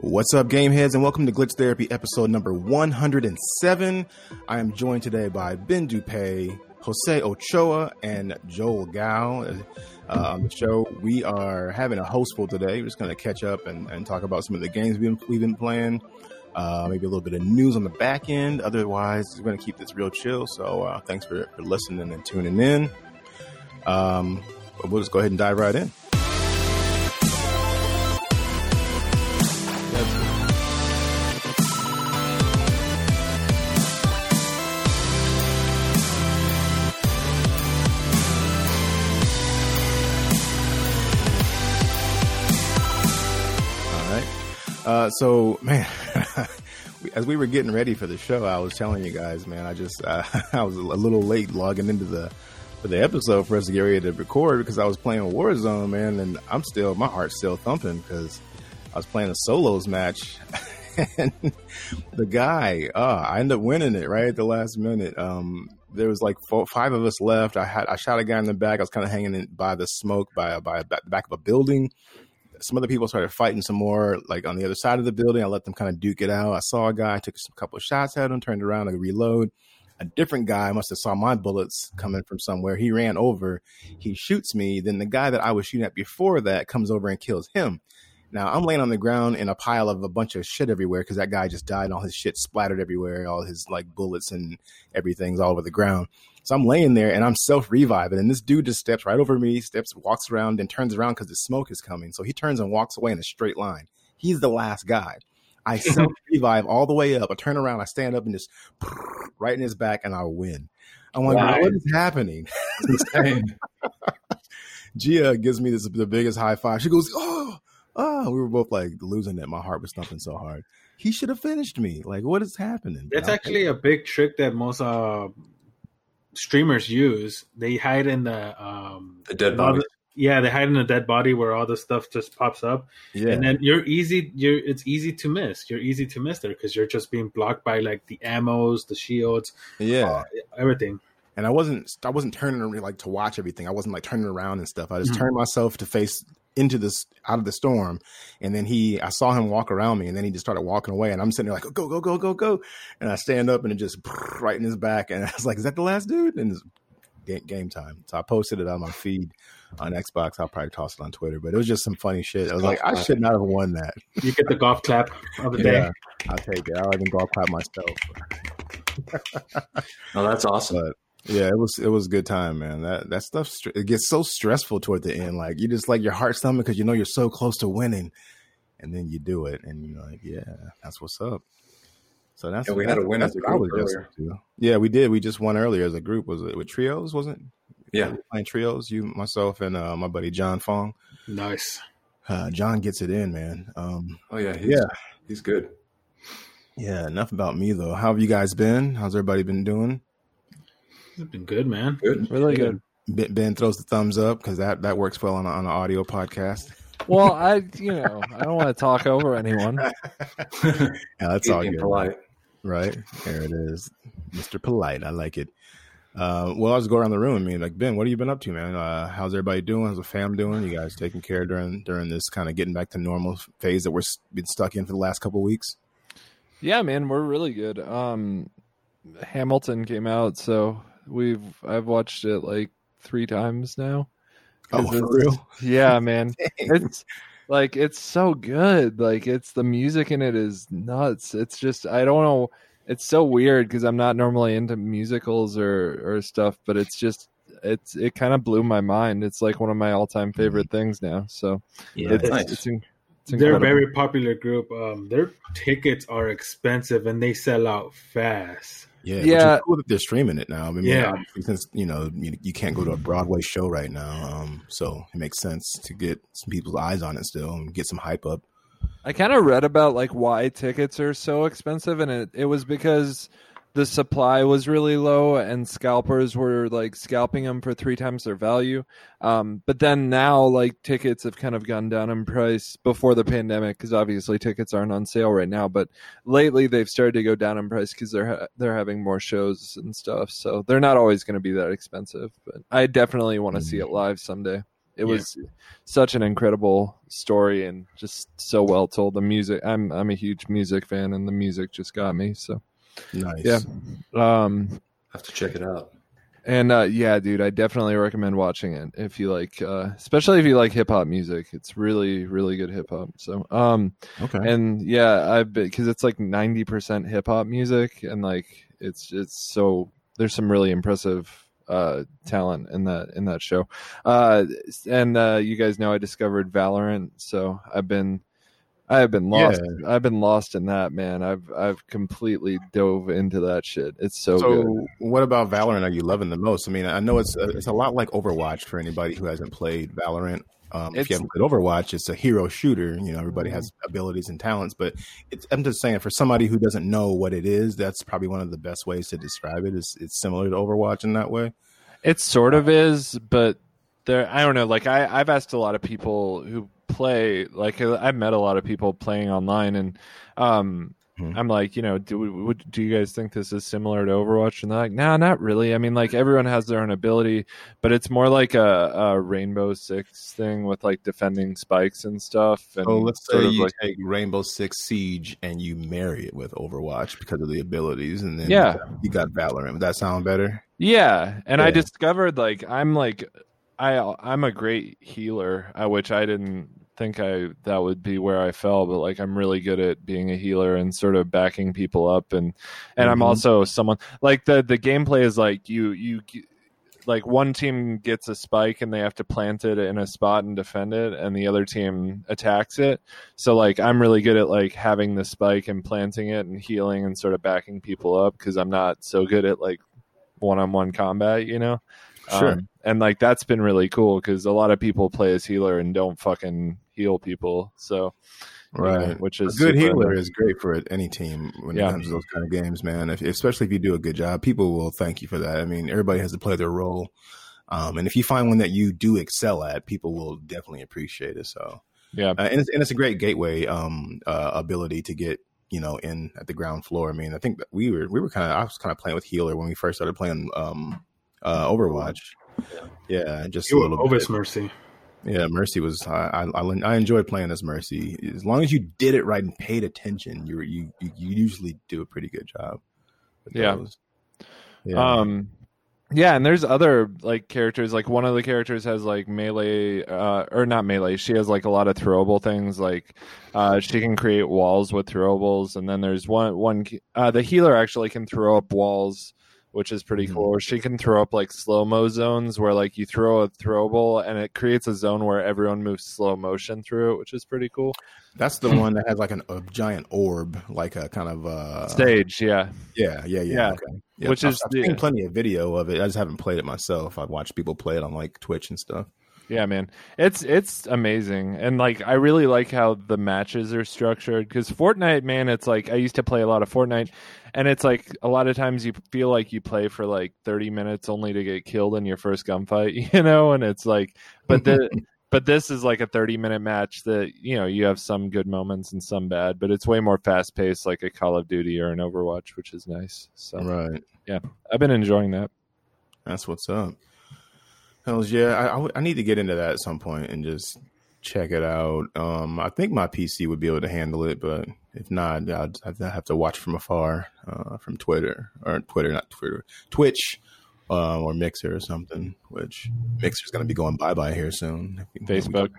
What's up, game heads, and welcome to Glitch Therapy episode number 107. I am joined today by Ben Dupay, Jose Ochoa, and Joel Gao. Uh, on the show, we are having a hostful today. We're just going to catch up and, and, talk about some of the games we've been, we've been playing, uh, maybe a little bit of news on the back end. Otherwise, we're going to keep this real chill. So, uh, thanks for, for, listening and tuning in. Um, we'll just go ahead and dive right in. Uh, so man, as we were getting ready for the show, I was telling you guys, man, I just uh, I was a little late logging into the for the episode for us to get ready to record because I was playing Warzone, man, and I'm still my heart's still thumping because I was playing a solos match. and the guy, uh, I ended up winning it right at the last minute. Um, there was like four, five of us left. I had I shot a guy in the back. I was kind of hanging in, by the smoke by by the back of a building some other people started fighting some more, like on the other side of the building. I let them kind of duke it out. I saw a guy, took a couple of shots at him, turned around and reload. A different guy must have saw my bullets coming from somewhere. He ran over. He shoots me. Then the guy that I was shooting at before that comes over and kills him. Now I'm laying on the ground in a pile of a bunch of shit everywhere because that guy just died and all his shit splattered everywhere. All his like bullets and everything's all over the ground. So I'm laying there and I'm self reviving, and this dude just steps right over me, steps, walks around, and turns around because the smoke is coming. So he turns and walks away in a straight line. He's the last guy. I self revive all the way up. I turn around, I stand up and just right in his back, and I win. I'm like, wow. what is happening? Gia gives me this the biggest high five. She goes, oh, oh. We were both like losing it. My heart was thumping so hard. He should have finished me. Like, what is happening? That's actually a big trick that most uh, streamers use. They hide in the um the dead body. The, yeah, they hide in the dead body where all the stuff just pops up. Yeah, and then you're easy. You're it's easy to miss. You're easy to miss there because you're just being blocked by like the ammos, the shields, yeah, uh, everything and I wasn't I wasn't turning like to watch everything. I wasn't like turning around and stuff. I just mm-hmm. turned myself to face into this out of the storm, and then he I saw him walk around me, and then he just started walking away, and I'm sitting there like go go go go go, and I stand up and it just right in his back, and I was like, is that the last dude? And it's game time. So I posted it on my feed on Xbox. I'll probably toss it on Twitter, but it was just some funny shit. I was like, I should not have won that. You get the golf clap of the yeah, day. I'll take it. I'll even golf clap myself. oh, that's awesome. But, yeah, it was it was a good time, man. That that stuff it gets so stressful toward the end. Like you just like your heart stomach because you know you're so close to winning, and then you do it, and you're like, yeah, that's what's up. So that's yeah, we had a win as a group earlier. Yeah, we did. We just won earlier as a group. Was it with trios? Wasn't? Yeah, playing trios. You, myself, and uh, my buddy John Fong. Nice. Uh, John gets it in, man. Um, oh yeah, he's, yeah, he's good. Yeah. Enough about me though. How have you guys been? How's everybody been doing? It's been good, man. Good, really good. Ben throws the thumbs up because that that works well on on an audio podcast. Well, I you know I don't want to talk over anyone. yeah, that's all good. Polite, right? There it is, Mister Polite. I like it. Uh, well, I'll just go around the room. I mean, like Ben, what have you been up to, man? Uh, how's everybody doing? How's the fam doing? You guys taking care during during this kind of getting back to normal phase that we're been stuck in for the last couple weeks? Yeah, man, we're really good. Um, Hamilton came out, so We've I've watched it like three times now. Oh, for real? Yeah, man. it's like it's so good. Like it's the music in it is nuts. It's just I don't know. It's so weird because I'm not normally into musicals or or stuff, but it's just it's it kind of blew my mind. It's like one of my all time favorite things now. So yeah, it's, nice. it's, it's, they're a very popular group. Um, their tickets are expensive and they sell out fast. Yeah, yeah. cool that they're streaming it now. I mean, yeah, since you know you, you, can't go to a Broadway show right now, um, so it makes sense to get some people's eyes on it still and get some hype up. I kind of read about like why tickets are so expensive, and it it was because the supply was really low and scalpers were like scalping them for three times their value. Um, but then now, like tickets have kind of gone down in price before the pandemic because obviously tickets aren't on sale right now. But lately, they've started to go down in price because they're ha- they're having more shows and stuff. So they're not always going to be that expensive. But I definitely want to see it mm. live someday. it yeah. was such an incredible story and just so well told. The music, I'm I'm a huge music fan, and the music just got me. So nice. Yeah. Um, have to check it out. And uh, yeah, dude, I definitely recommend watching it if you like, uh, especially if you like hip hop music. It's really, really good hip hop. So, um, okay. And yeah, I've been because it's like ninety percent hip hop music, and like it's it's so there's some really impressive uh talent in that in that show. Uh, and uh, you guys know I discovered Valorant, so I've been I have been lost. Yeah. I've been lost in that, man. I've I've completely dove into that shit. It's so. So, good. what about Valorant? Are you loving the most? I mean, I know it's a, it's a lot like Overwatch for anybody who hasn't played Valorant. Um, if you haven't played Overwatch, it's a hero shooter. You know, everybody has mm-hmm. abilities and talents, but I'm just saying for somebody who doesn't know what it is, that's probably one of the best ways to describe it. Is it's similar to Overwatch in that way? It sort of is, but there, I don't know. Like I, I've asked a lot of people who play like I've met a lot of people playing online, and um, hmm. I'm like, you know, do do you guys think this is similar to Overwatch? And they're like, nah, not really. I mean, like everyone has their own ability, but it's more like a, a Rainbow Six thing with like defending spikes and stuff. And oh, let's say you like, take Rainbow Six Siege and you marry it with Overwatch because of the abilities, and then yeah, you got Valorant. Would that sound better? Yeah, and yeah. I discovered like I'm like I I'm a great healer, uh, which I didn't think I that would be where I fell, but like I'm really good at being a healer and sort of backing people up, and and mm-hmm. I'm also someone like the the gameplay is like you you like one team gets a spike and they have to plant it in a spot and defend it and the other team attacks it. So like i'm really good at like having the spike and planting it and healing and sort of backing people up because i'm not so good at like one-on-one combat you know? Sure. Um, and like that's been really cool because a lot of people play as healer and don't fucking heal people. So right, know, which is a good healer is great for any team when yeah. it comes to those kind of games, man. If, especially if you do a good job, people will thank you for that. I mean, everybody has to play their role, um, and if you find one that you do excel at, people will definitely appreciate it. So yeah, uh, and, it's, and it's a great gateway um, uh, ability to get you know in at the ground floor. I mean, I think we were we were kind of I was kind of playing with healer when we first started playing um, uh, Overwatch. Yeah, just you a little bit. Mercy. Yeah, Mercy was. I, I I enjoyed playing as Mercy. As long as you did it right and paid attention, you you you, usually do a pretty good job. Yeah. yeah. Um. Yeah, and there's other like characters. Like one of the characters has like melee, uh, or not melee. She has like a lot of throwable things. Like uh, she can create walls with throwables, and then there's one one. Uh, the healer actually can throw up walls which is pretty mm-hmm. cool. She can throw up like slow mo zones where like you throw a throwable and it creates a zone where everyone moves slow motion through it, which is pretty cool. That's the one that has like an, a giant orb, like a kind of uh stage. Yeah, yeah, yeah, yeah. yeah. Okay. Yep. Which I've, is I've seen plenty of video of it. I just haven't played it myself. I've watched people play it on like Twitch and stuff. Yeah, man, it's it's amazing, and like I really like how the matches are structured because Fortnite, man, it's like I used to play a lot of Fortnite, and it's like a lot of times you feel like you play for like thirty minutes only to get killed in your first gunfight, you know, and it's like, but the but this is like a 30 minute match that you know you have some good moments and some bad but it's way more fast paced like a call of duty or an overwatch which is nice. So right. yeah i've been enjoying that. That's what's up Hells yeah, I, I, I, need to get into that at some point and just check it out. Um, I think my PC would be able to handle it, but if not, I'd, I'd have to watch from afar uh, from Twitter or Twitter, not Twitter, Twitch. Uh, or Mixer or something, which Mixer's going to be going bye bye here soon. Facebook,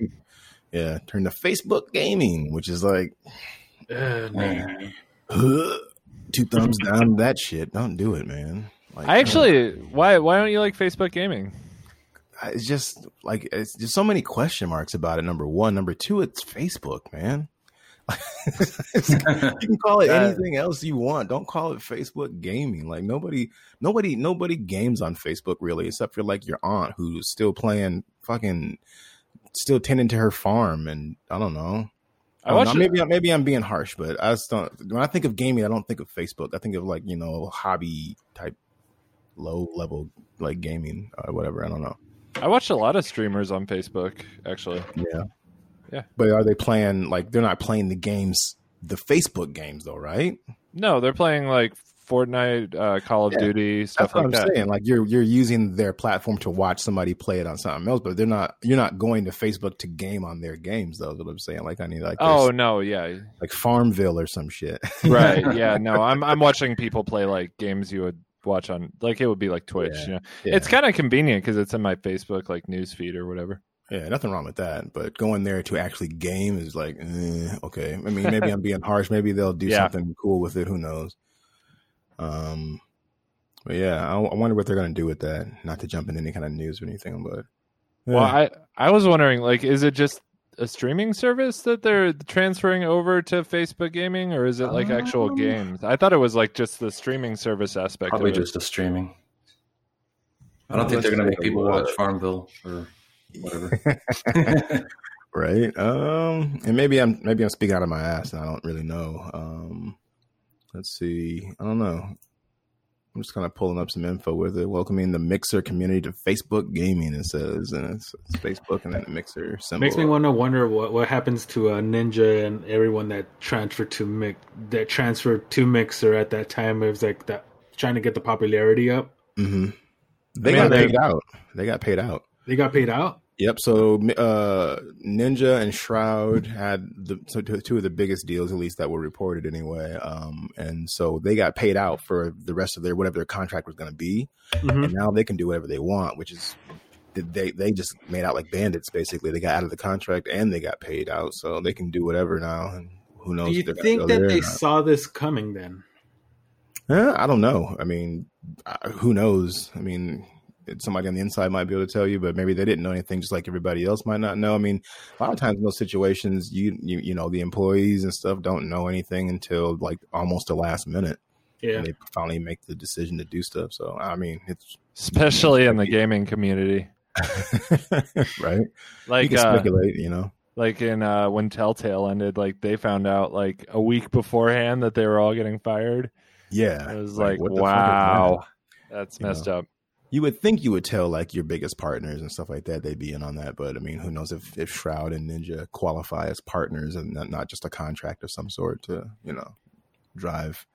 yeah, turn to Facebook gaming, which is like, uh, two thumbs down that shit. Don't do it, man. Like, I actually, why why don't you like Facebook gaming? It's just like it's just so many question marks about it. Number one, number two, it's Facebook, man. you can call it anything else you want. Don't call it Facebook gaming. Like nobody, nobody, nobody games on Facebook really, except for like your aunt who's still playing fucking, still tending to her farm, and I don't know. I, I don't. Maybe maybe I'm being harsh, but I just don't. When I think of gaming, I don't think of Facebook. I think of like you know hobby type, low level like gaming or whatever. I don't know. I watch a lot of streamers on Facebook, actually. Yeah. Yeah. But are they playing like they're not playing the games the Facebook games though, right? No, they're playing like Fortnite, uh, Call of Yeah, Duty, stuff That's what like I'm that. saying. Like you're you're using their platform to watch somebody play it on something else, but they're not. You're not going to Facebook to game on their games, though. Is what I'm saying. Like I need like Oh no, yeah, like Farmville or some shit. right, yeah, no, I'm I'm watching people play like games you would watch on like it would be like Twitch. Yeah. You know, Yeah. it's kind of convenient because it's in my Facebook like news feed or whatever. Yeah, nothing wrong with that. But going there to actually game is like, eh, okay. I mean, maybe I'm being harsh. Maybe they'll do Yeah. something cool with it. Who knows? Um, but yeah, I, I wonder what they're gonna do with that. Not to jump into any kind of news or anything, but Well. I I was wondering like, is it just a streaming service that they're transferring over to Facebook Gaming, or is it like actual Um, games? I thought it was like just the streaming service aspect. Probably of it. just a streaming. I don't think they're going to make people watch Farmville or whatever. right. Um, and maybe I'm maybe I'm speaking out of my ass, and I don't really know. Um, let's see. I don't know. I'm just kind of pulling up some info with it. Welcoming the Mixer community to Facebook gaming. It says, and it's, it's Facebook and then the Mixer symbol. Makes me want to wonder what, what happens to uh, Ninja and everyone that transferred to Mix that transferred to Mixer at that time. It was like that trying to get the popularity up. hmm They I mean, got they- paid out. They got paid out. They got paid out. Yep. So uh, Ninja and Shroud had the so two two of the biggest deals, at least that were reported anyway. Um, and so they got paid out for the rest of their whatever their contract was going to be, Mhm. and now they can do whatever they want, which is they they just made out like bandits. Basically, they got out of the contract and they got paid out, so they can do whatever now. And who knows? Do you think that they saw this coming? Then Eh, I don't know. I mean, who knows? I mean, somebody on the inside might be able to tell you, but maybe they didn't know anything, just like everybody else might not know. I mean, a lot of times in those situations, you you, you know, the employees and stuff don't know anything until like almost the last minute. yeah, And they finally make the decision to do stuff. So, I mean, it's especially in the gaming community. right. you Like can uh, speculate, you know. like in uh, when Telltale ended, like they found out like a week beforehand that they were all getting fired. Yeah. It was like, what the fuck is wow, that's You messed know. up. You would think you would tell like your biggest partners and stuff like that they'd be in on that but i mean who knows if, if shroud and ninja qualify as partners and not, not just a contract of some sort to you know drive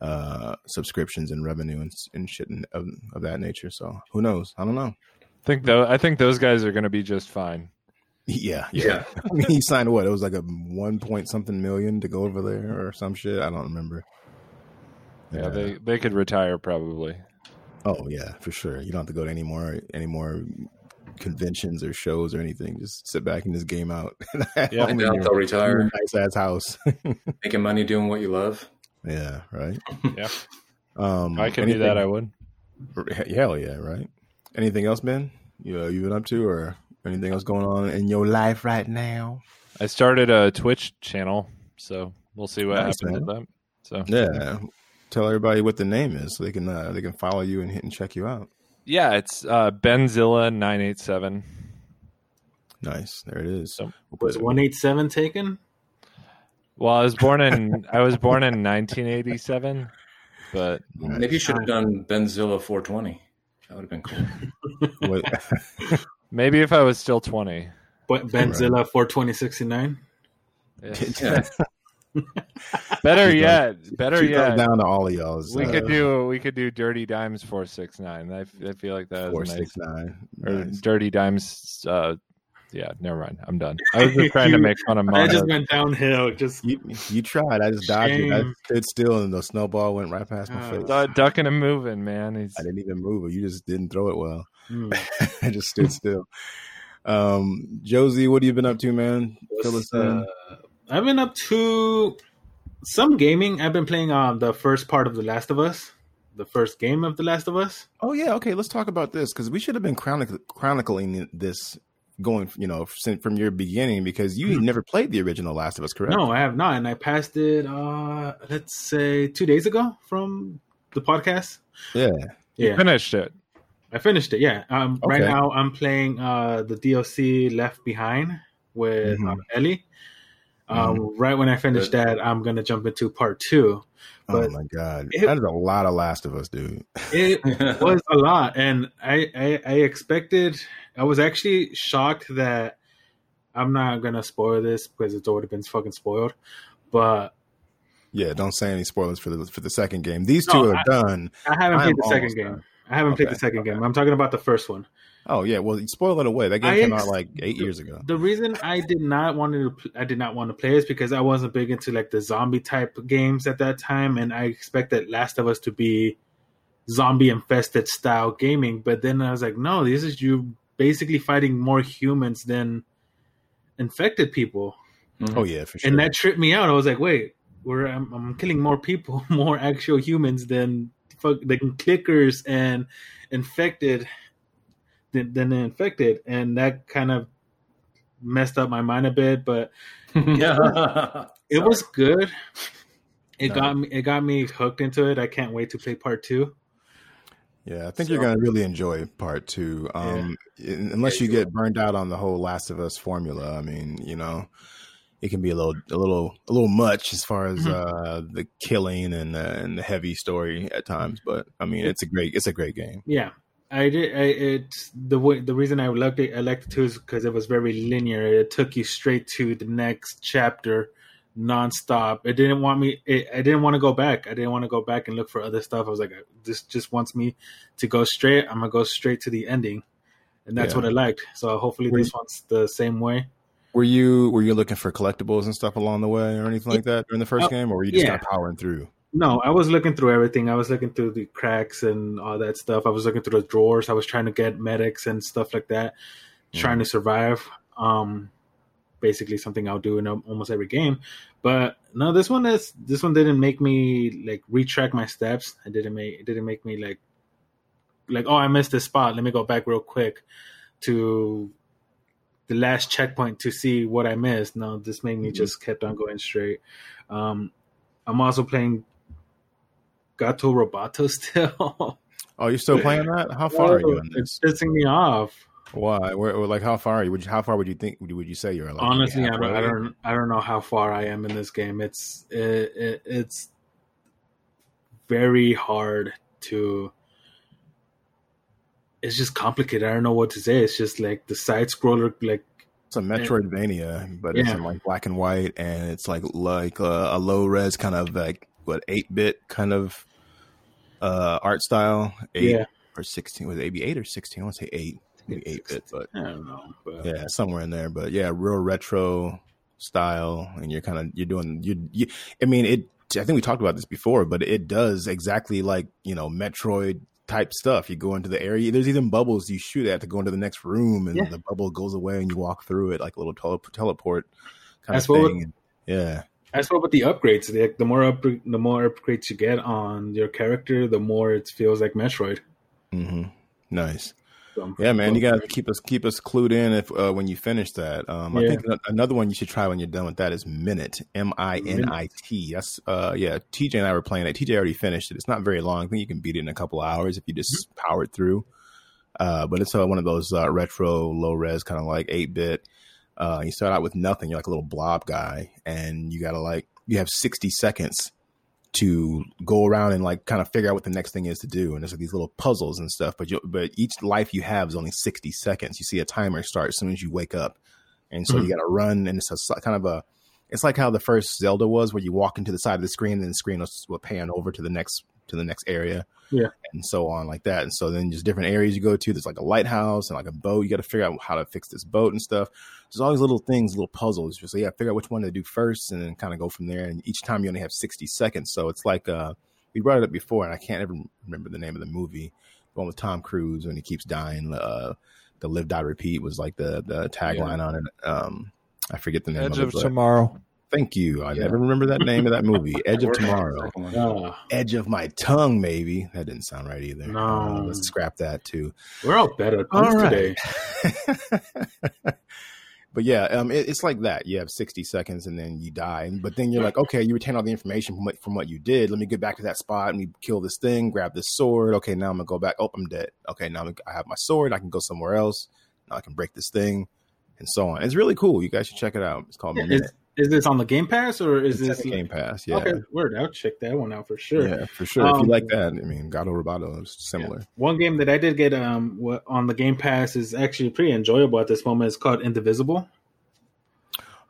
uh subscriptions and revenue and, and shit and, of, of that nature. So who knows? I don't know. I think though, I think those guys are going to be just fine. yeah yeah, Yeah. I mean, he signed what? It was like a one point something million to go over there or some shit? I don't remember. Yeah, they they could retire probably. Oh yeah for sure you don't have to go to any more any more conventions or shows or anything just sit back and just game out Yeah. I doubt they'll retire. nice ass house. Making money doing what you love. yeah, right. Yeah. Um, I could do that. I would. anything- hell yeah, right. Anything else, Ben? You uh, you been up to or anything else going on in your life right now? I started a Twitch channel, so we'll see what Nice, happens man. with that. So Yeah, tell everybody what the name is so they can uh, they can follow you and hit and check you out. yeah, it's uh, Benzilla nine eight seven. Nice, there it is. So- We'll was one eight seven taken? Well, I was born in I was born in 1987, but Nice. Maybe you should have done Benzilla 420. That would have been cool. Maybe if I was still 20. But Benzilla for twenty sixty nine. Yes. Yeah. Better Keep yet, better Keep yet. down to all of y'all. We uh, could do we could do Dirty Dimes four six nine. I feel like that four is nice. six nine. Or Nice. Dirty Dimes. Uh, yeah, never mind. I'm done. I was just trying to make fun of I just went downhill. Just You you tried. I just dodged it. I stood still, and the snowball went right past my Oh. face. Du- ducking and moving, man. He's I didn't even move it. You just didn't throw it well. hmm. I just stood still. Um, Josie, what have you been up to, man? Fill us in. Uh, I've been up to some gaming. I've been playing um the first part of The Last of Us, the first game of The Last of Us. Oh yeah, okay. Let's talk about this because we should have been chronic- chronicling this going, you know, sin- from your beginning because you never played the original Last of Us, correct? No, I have not, and I passed it. uh Let's say two days ago from the podcast. Yeah. Yeah, finished it. I finished it. Yeah. Um, right now I'm playing uh the DLC Left Behind with Mhm. um, Ellie. Um, Right when I finish that, I'm gonna jump into part two. oh But my god, it- that is a lot of Last of Us, dude. It was a lot, and I, I I expected. I was actually shocked that I'm not gonna spoil this because it's already been fucking spoiled. But Yeah, don't say any spoilers for the for the second game. These two are I- done. I haven't I'm played the second game. done. I haven't played the second okay. game. I'm talking about the first one. Oh yeah, well, spoil it away. That game I came ex- out like eight years ago. The reason I did not want to, I did not want to play is because I wasn't big into like the zombie type games at that time, and I expected Last of Us to be zombie infested style gaming. But then I was like, no, this is you basically fighting more humans than infected people, mm-hmm. Oh yeah, for sure. and that tripped me out. I was like, wait, we're I'm, I'm killing more people, more actual humans than fuck than clickers and infected than, than the infected, and that kind of messed up my mind a bit. But yeah. it was good. It No. got me. It got me hooked into it. I can't wait to play part two. Yeah, I think So- you're gonna really enjoy part two. Um, un- unless Yeah, you you get burned out on the whole Last of Us formula. I mean, you know, it can be a little, a little, a little much as far as Mhm. uh, the killing and uh, and the heavy story at times. But I mean, it's a great, it's a great game. Yeah, I did. I, it's the way the reason I liked it. I liked it too is because it was very linear. It took you straight to the next chapter, nonstop. It didn't want me. It, I didn't want to go back. I didn't want to go back and look for other stuff. I was like, this just wants me to go straight. I'm gonna go straight to the ending, and that's Yeah. what I liked. So hopefully Were this one's the same way. Were you were you looking for collectibles and stuff along the way or anything like that during the first Uh, game, or were you just yeah. kind of powering through? No, I was looking through everything. I was looking through the cracks and all that stuff. I was looking through the drawers. I was trying to get medics and stuff like that, trying to survive. Um, basically something I'll do in almost every game. But no, this one is this one didn't make me like retrack my steps. It didn't make it didn't make me like like oh I missed this spot. Let me go back real quick to the last checkpoint to see what I missed. No, this made me Mhm. just kept on going straight. Um, I'm also playing Gato Roboto still. Oh, you're still playing that? How far are you in this? It's pissing me off. Why? Where, like, how far are you? Would you, how far would you think? Would you say you're? Like, Honestly, I don't, I don't, I don't know how far I am in this game. It's, it, it, it's very hard to. It's just complicated. I don't know what to say. It's just like the side scroller, like It's a Metroidvania, but it's in like black and white, and it's like like uh, a low res kind of like what eight bit kind of uh art style. Eight yeah, or sixteen was it eight or sixteen? I want to say eight, maybe eight bit, but I don't know. But yeah, somewhere in there. But yeah, real retro style, and you're kind of you're doing you, you. I mean, it. I think we talked about this before, but it does exactly like you know Metroid type stuff. You go into the area. There's even bubbles you shoot at to go into the next room, and Yeah. the bubble goes away, and you walk through it like a little tele- teleport kind That's of what thing. yeah, As well with the upgrades, the, the more up, the more upgrades you get on your character, the more it feels like Metroid. hmm nice. So, Yeah, man, you gotta keep us keep us clued in if uh, when you finish that. Um, I think another one you should try when you're done with that is Minit, M I N I T. That's uh, yeah. TJ and I were playing it. TJ already finished it. It's not very long. I think you can beat it in a couple hours if you just Mm-hmm. power it through. Uh, but it's uh, one of those uh, retro, low res, kind of like eight bit. Uh, you start out with nothing. You're like a little blob guy, and you gotta like you have 60 seconds to go around and like kind of figure out what the next thing is to do. And there's like these little puzzles and stuff. But you, but each life you have is only 60 seconds. You see a timer start as soon as you wake up, and so Mhm. you got to run. And it's a kind of a it's like how the first Zelda was, where you walk into the side of the screen, and the screen will, will pan over to the next to the next area, Yeah. and so on like that. And so then just different areas you go to. There's like a lighthouse and like a boat. You got to figure out how to fix this boat and stuff. There's all these little things, little puzzles. So yeah, figure out which one to do first, and then kind of go from there. And each time you only have 60 seconds, so it's like uh, we brought it up before, and I can't ever remember the name of the movie. The one with Tom Cruise when he keeps dying. Uh, the live die repeat was like the the tagline on it. Um, I forget the name Edge of of it. Tomorrow. Thank you. I Yeah. never remember that name of that movie. Edge of Working on the Tomorrow. second one. Uh, Edge of my tongue, maybe. That didn't sound right either. No. Uh, let's scrap that too. we're all better at All today. but yeah, um, it, it's like that. You have 60 seconds and then you die. But then you're like, okay, you retain all the information from what, from what you did. Let me get back to that spot and we kill this thing, grab this sword. Okay, now I'm going to go back. Oh, I'm dead. Okay, now I'm, I have my sword. I can go somewhere else. Now I can break this thing and so on. It's really cool. You guys should check it out. It's called Yeah, Minit. Is, is this on the Game Pass or is It's this Game Pass. Yeah. Okay, word. I'll check that one out for sure. Yeah, for sure. if you Um, like that, I mean, Gato Roboto is similar. One game that I did get um on the Game Pass is actually pretty enjoyable at this moment. It's called Indivisible.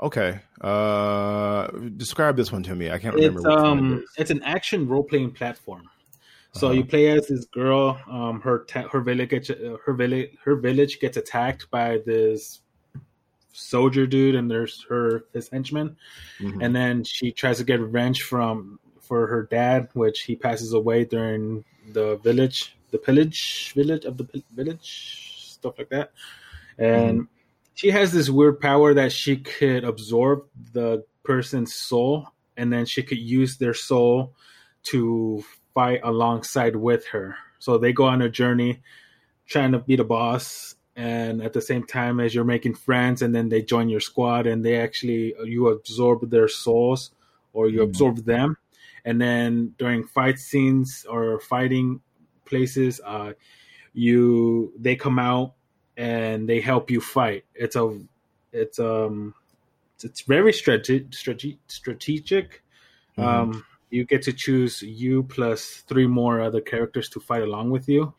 Okay. Uh, describe this one to me. I can't remember. It's which one it um, it's an action role playing platform. So Uh-huh. you play as this girl. Um, her ta- her village gets, uh, her village her village gets attacked by this soldier dude, and there's her his henchman, Mhm. and then she tries to get revenge from for her dad, which he passes away during the village, the pillage village of the village, stuff like that, and. She has this weird power that she could absorb the person's soul, and then she could use their soul to fight alongside with her. So they go on a journey trying to beat a boss and at the same time as you're making friends and then they join your squad and they actually you absorb their souls or you Mhm. absorb them and then during fight scenes or fighting places uh you they come out and they help you fight it's a it's um it's very strate- strate- strategic Mhm. um, you get to choose you plus three more other characters to fight along with you.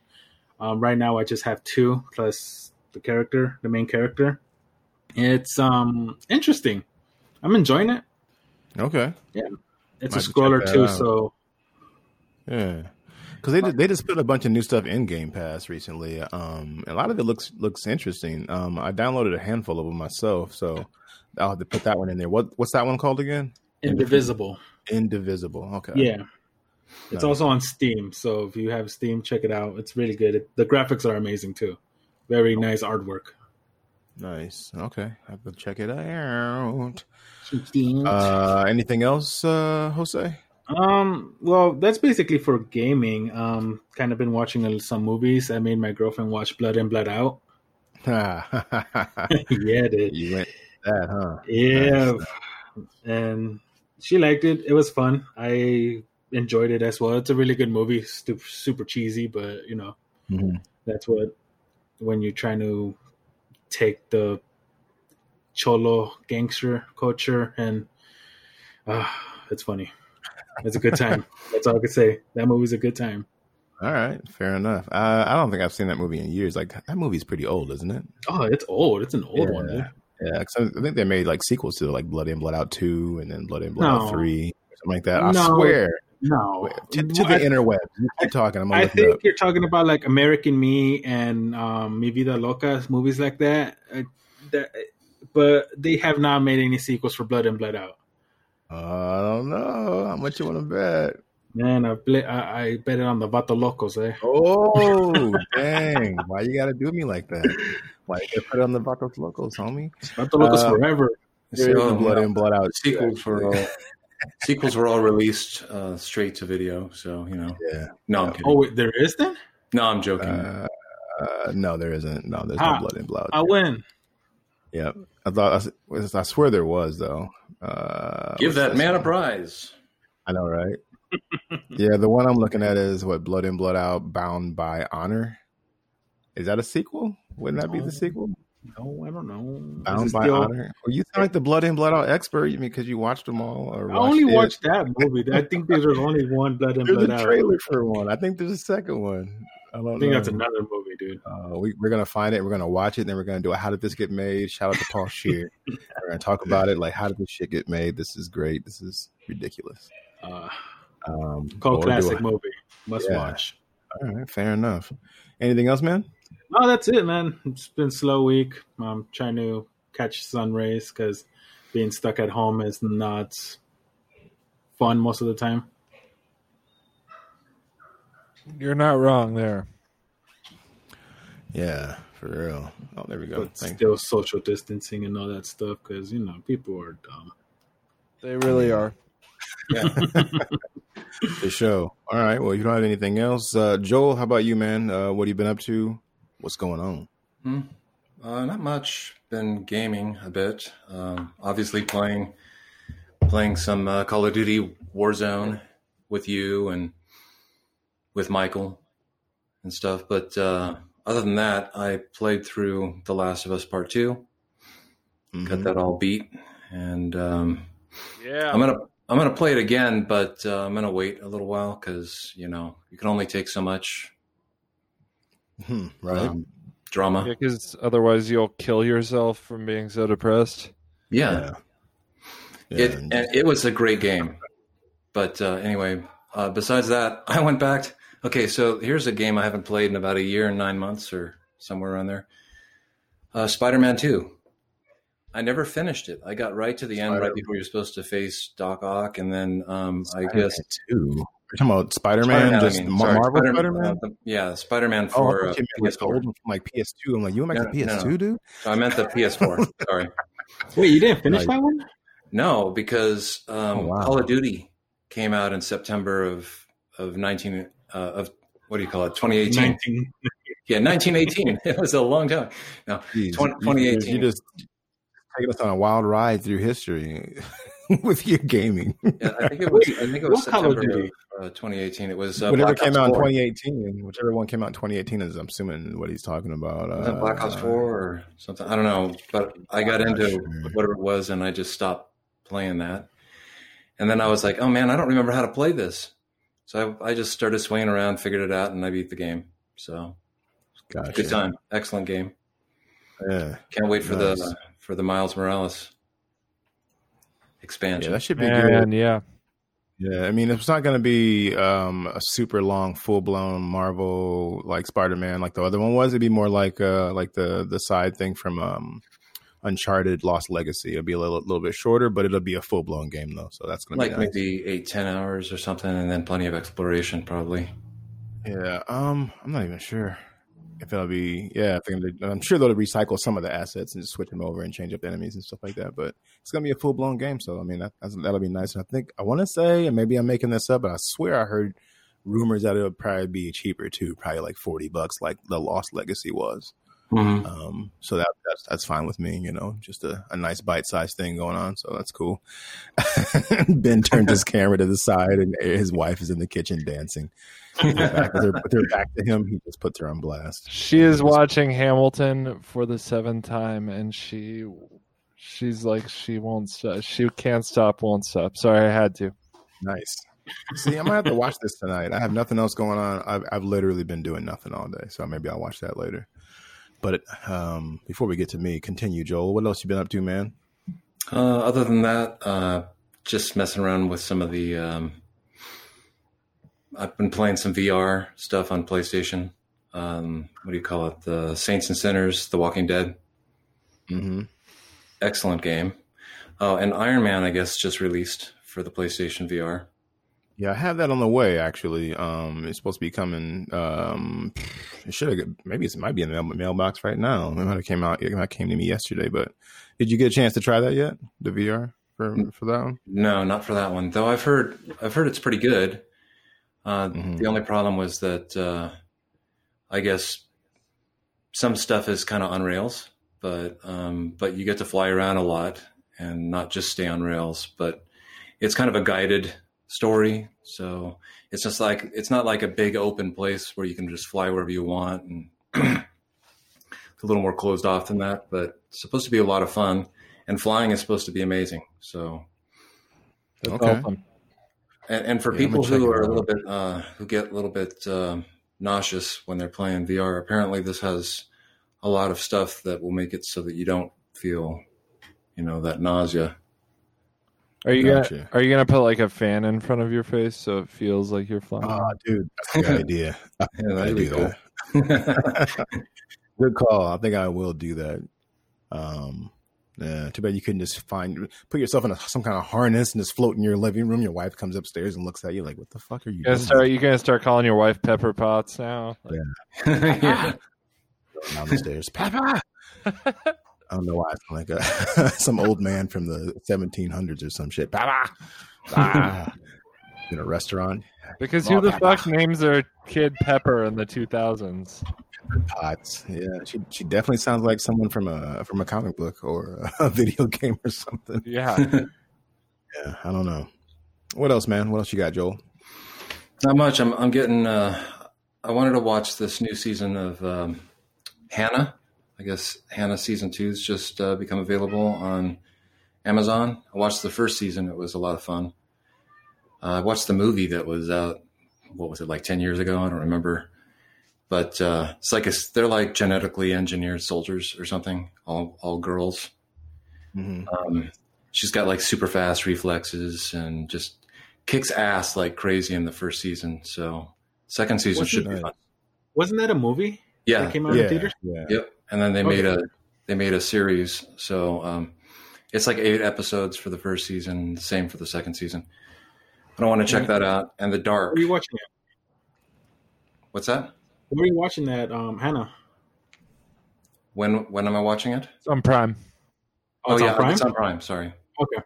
Um, right now, I just have two plus the character, the main character. It's um interesting. I'm enjoying it. okay. Yeah, it's Might a scroller too, out. so Yeah, because they they just put a bunch of new stuff in Game Pass recently. Um, a lot of it looks looks interesting. Um, I downloaded a handful of them myself, so I'll have to put that one in there. What what's that one called again? indivisible. Indivisible. Okay. Yeah. It's Nice. also on Steam, so if you have Steam, check it out. It's really good. It, the graphics are amazing too. Very nice artwork. Nice. Okay, I have to check it out. Uh, anything else, uh, Jose? Um, well, that's basically for gaming. Um, kind of been watching some movies. I made my girlfriend watch Blood In Blood Out. yeah, dude. you went that, huh? Yeah, Nice. and she liked it. It was fun. I enjoyed it as well. It's a really good movie. Super, super cheesy, but you know Mhm. that's what when you're trying to take the cholo gangster culture and uh, it's funny. It's a good time. that's all I could say. That movie's a good time. All right, fair enough. Uh, I don't think I've seen that movie in years. Like that movie's pretty old, isn't it? Oh, it's old. It's an old Yeah. one, dude. Yeah, I think they made like sequels to like Blood In, Blood Out Two, and then Blood In, Blood No. Out Three, something like that. I No. swear No, to, to the I, interwebs. You keep talking. I'm I think you're talking about like American Me and um, Mi Vida Loca movies like that. Uh, that. But they have not made any sequels for Blood In Blood Out. Uh, I don't know how much you want to bet. Man, I, bl- I I bet it on the Vato Locos, eh? Oh, dang! Why you gotta do me like that? Why you gotta put it on the Vatos Locos, homie? Vato Locos Uh, forever. There is a Blood In, Blood Out. were actually. all sequels were all released uh, straight to video. So you know, Yeah. no, I'm kidding. Oh, wait, there is then? no, I'm joking. Uh, uh, no, there isn't. No, there's Ah, no Blood In, Blood I win. Yeah, I thought I, I swear there was though. Uh, Give that this man a prize. I know, right? yeah, the one I'm looking at is what Blood In, Blood Out, Bound by Honor. Is that a sequel? Wouldn't that be the sequel? No, I don't know. Bound by still- Honor. Well, you sound like the Blood In, Blood Out expert. You mean because you watched them all? Or I only it? watched that movie. I think there's only one Blood and There's Blood a Out. trailer for one. I think there's a second one. I don't I think know. that's another movie, dude. Uh, we, we're gonna find it. We're gonna watch it. Then we're gonna do a how did this get made? Shout out to Paul Scheer. we're gonna talk about it. Like how did this shit get made? This is great. This is ridiculous. Uh, Um, cult classic I- movie. Must Yeah. watch. All right, fair enough. Anything else, man? No, that's it, man. It's been a slow week. I'm trying to catch sun rays because being stuck at home is not fun most of the time. You're not wrong there. Yeah, for real. Oh, there we go. But Thanks. still social distancing and all that stuff because, you know, people are dumb. They really are. the show. All right. Well, you don't have anything else, uh, Joel. How about you, man? Uh, what have you been up to? What's going on? Hmm. Uh, not much. Been gaming a bit. Um, obviously playing playing some uh, Call of Duty Warzone with you and with Michael and stuff. But uh, other than that, I played through The Last of Us Part 2 Mhm. Got that all beat, and um, Yeah. I'm gonna I'm gonna play it again, but uh, I'm gonna wait a little while because you know you can only take so much Hmm, right. um, drama. Because otherwise you'll kill yourself from being so depressed. Yeah, Yeah. Yeah, it and and it was a great game. But uh, anyway, uh, besides that, I went back. To, okay, so here's a game I haven't played in about a year and nine months or somewhere around there. Uh, Spider-Man Two. I never finished it. I got right to the end, right before you're supposed to face Doc Ock, and then um, I guess two. You're talking about Spider Man, just I mean, sorry, Marvel Spider- Spider Man. uh, yeah, Spider-Man Oh, I for thought uh, you meant like the PS4. old one from like PS2. I'm like, you went back No, to PS2, no. dude? So I meant the PS4. Sorry. Wait, you didn't finish Like- that one? No, because um, Oh, wow. Call of Duty came out in September of of nineteen uh, of what do you call it? Twenty eighteen. Yeah, nineteen eighteen. it was a long time. No, Jeez, 20- you- 2018. You just taking us on a wild ride through history with your gaming. yeah, I think it was. I think it was What Call of September Duty? of uh, twenty eighteen. It was uh, Whatever Black came Ops out in 2018, whichever one came out in 2018 is, I'm assuming, what he's talking about. Was Uh, Black Ops Four or something? I don't know, but I got into sure. whatever it was, and I just stopped playing that. And then I was like, "Oh man, I don't remember how to play this." So I, I just started swinging around, figured it out, and I beat the game. So Gotcha. good time, excellent game. Yeah. Can't wait for Nice. the for the Miles Morales Yeah, expansion. that should be good. Yeah, Yeah, I mean, it's not going to be um, a super long, full blown Marvel like Spider Man like the other one was. It'd be more like uh, like the the side thing from um, Uncharted Lost Legacy. It'll be a little, little bit shorter, but it'll be a full blown game though. So that's going to like be nice. maybe eight ten hours or something, and then plenty of exploration probably. Yeah, um, I'm not even sure if it'll be. Yeah, I I'm sure they'll recycle some of the assets and just switch them over and change up enemies and stuff like that. But it's gonna be a full blown game, so I mean that, that'll be nice. And I think I want to say, and maybe I'm making this up, but I swear I heard rumors that it'll probably be cheaper too, probably like forty bucks, like the Lost Legacy was. Um, so that that's that's fine with me. You know, just a, a nice bite sized thing going on. So that's cool. ben turned his camera to the side, and his wife is in the kitchen dancing. With her, back, with, her, back to him, he just puts her on blast. she is watching Hamilton for the seventh time, and she she's like she won't stop. She can't stop, won't stop. Sorry, I had to. Nice. See, I'm gonna have to watch this tonight. I have nothing else going on. I've, I've literally been doing nothing all day, so maybe I'll watch that later. But um, before we get to me, continue, Joel. What else you been up to, man? Uh, other than that, uh, just messing around with some of the. Um, I've been playing some VR stuff on PlayStation. Um, what do you call it? The Saints and Sinners, The Walking Dead. Mm-hmm. Excellent game. Oh, and Iron Man, I guess, just released for the PlayStation VR. Yeah, I have that on the way. Actually, um, it's supposed to be coming. Um, it should have. Maybe it might be in the mailbox right now. It might have came out. It came to me yesterday. But did you get a chance to try that yet? The VR for for that one? No, not for that one. Though I've heard, I've heard it's pretty good. Uh, Mhm. The only problem was that uh, I guess some stuff is kind of on rails, but um, but you get to fly around a lot and not just stay on rails. But it's kind of a guided story, so it's just like it's not like a big open place where you can just fly wherever you want, and it's a little more closed off than that. But it's supposed to be a lot of fun, and flying is supposed to be amazing. So That's Okay. awesome. and, and for Yeah, people who are a little bit, uh, who get a little bit um nauseous when they're playing VR, apparently this has a lot of stuff that will make it so that you don't feel, you know, that nausea. Are you Gotcha. gonna Are you gonna put like a fan in front of your face so it feels like you're flying? Oh, dude, that's a good idea. I Yeah, I that'd be do cool. that. Good call. I think I will do that. Um, yeah, too bad you couldn't just find put yourself in a, some kind of harness and just float in your living room. Your wife comes upstairs and looks at you like, "What the fuck are you you gonna doing?" start. You gonna start calling your wife Pepper Potts now? Like, yeah. down the stairs, Papa. I don't know why I sound like a, some old man from the 1700s or some shit. Papa. Ah. In a restaurant, Because who the Pepper. fuck names their kid Pepper in the 2000s? pots. Yeah, she she definitely sounds like someone from a from a comic book or a video game or something. Yeah. Yeah, I don't know. What else, man? What else you got, Joel? Not much. I'm, I'm getting, uh, I wanted to watch this new season of um, Hannah. I guess Hannah season two has just uh, become available on Amazon. I watched the first season. It was a lot of fun. Uh, I watched the movie that was out, what was it, like 10 years ago? I don't remember. But uh, it's like a, they're like genetically engineered soldiers or something, all, all girls. Mm-hmm. Um, she's got like super fast reflexes and just kicks ass like crazy in the first season. So second season Wasn't should be fun. Wasn't that a movie Yeah, that came out Yeah, in theaters? yeah. Yep. And then they made a they made a series. So um, it's like eight episodes for the first season, the same for the second season. But I want to check that out. And the dark. Where are you watching it? What's that? Where are you watching that, um, Hannah? When when am I watching it? It's on Prime. Oh, it's yeah, on Prime? it's on Prime. Sorry. Okay.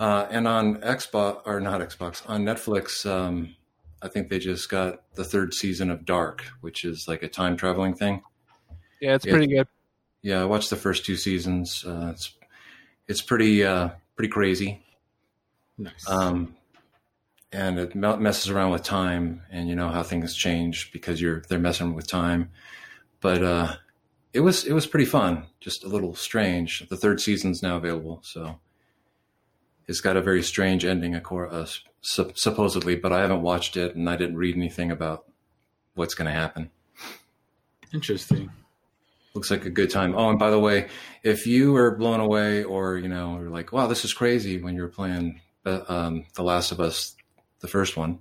Uh, and on Xbox or not Xbox on Netflix, um, I think they just got the third season of Dark, which is like a time traveling thing. Yeah, it's Yeah. pretty good. Yeah, I watched the first two seasons. Uh, it's it's pretty uh, pretty crazy. Nice. um, and it messes around with time and you know how things change because you're they're messing with time but uh, it was it was pretty fun just a little strange the third season's now available so it's got a very strange ending of course uh, sup- supposedly but i haven't watched it and i didn't read anything about what's going to happen Interesting. Looks like a good time. Oh and by the way if you were blown away or you know you're like wow this is crazy when you were playing uh, um, the last of us the first one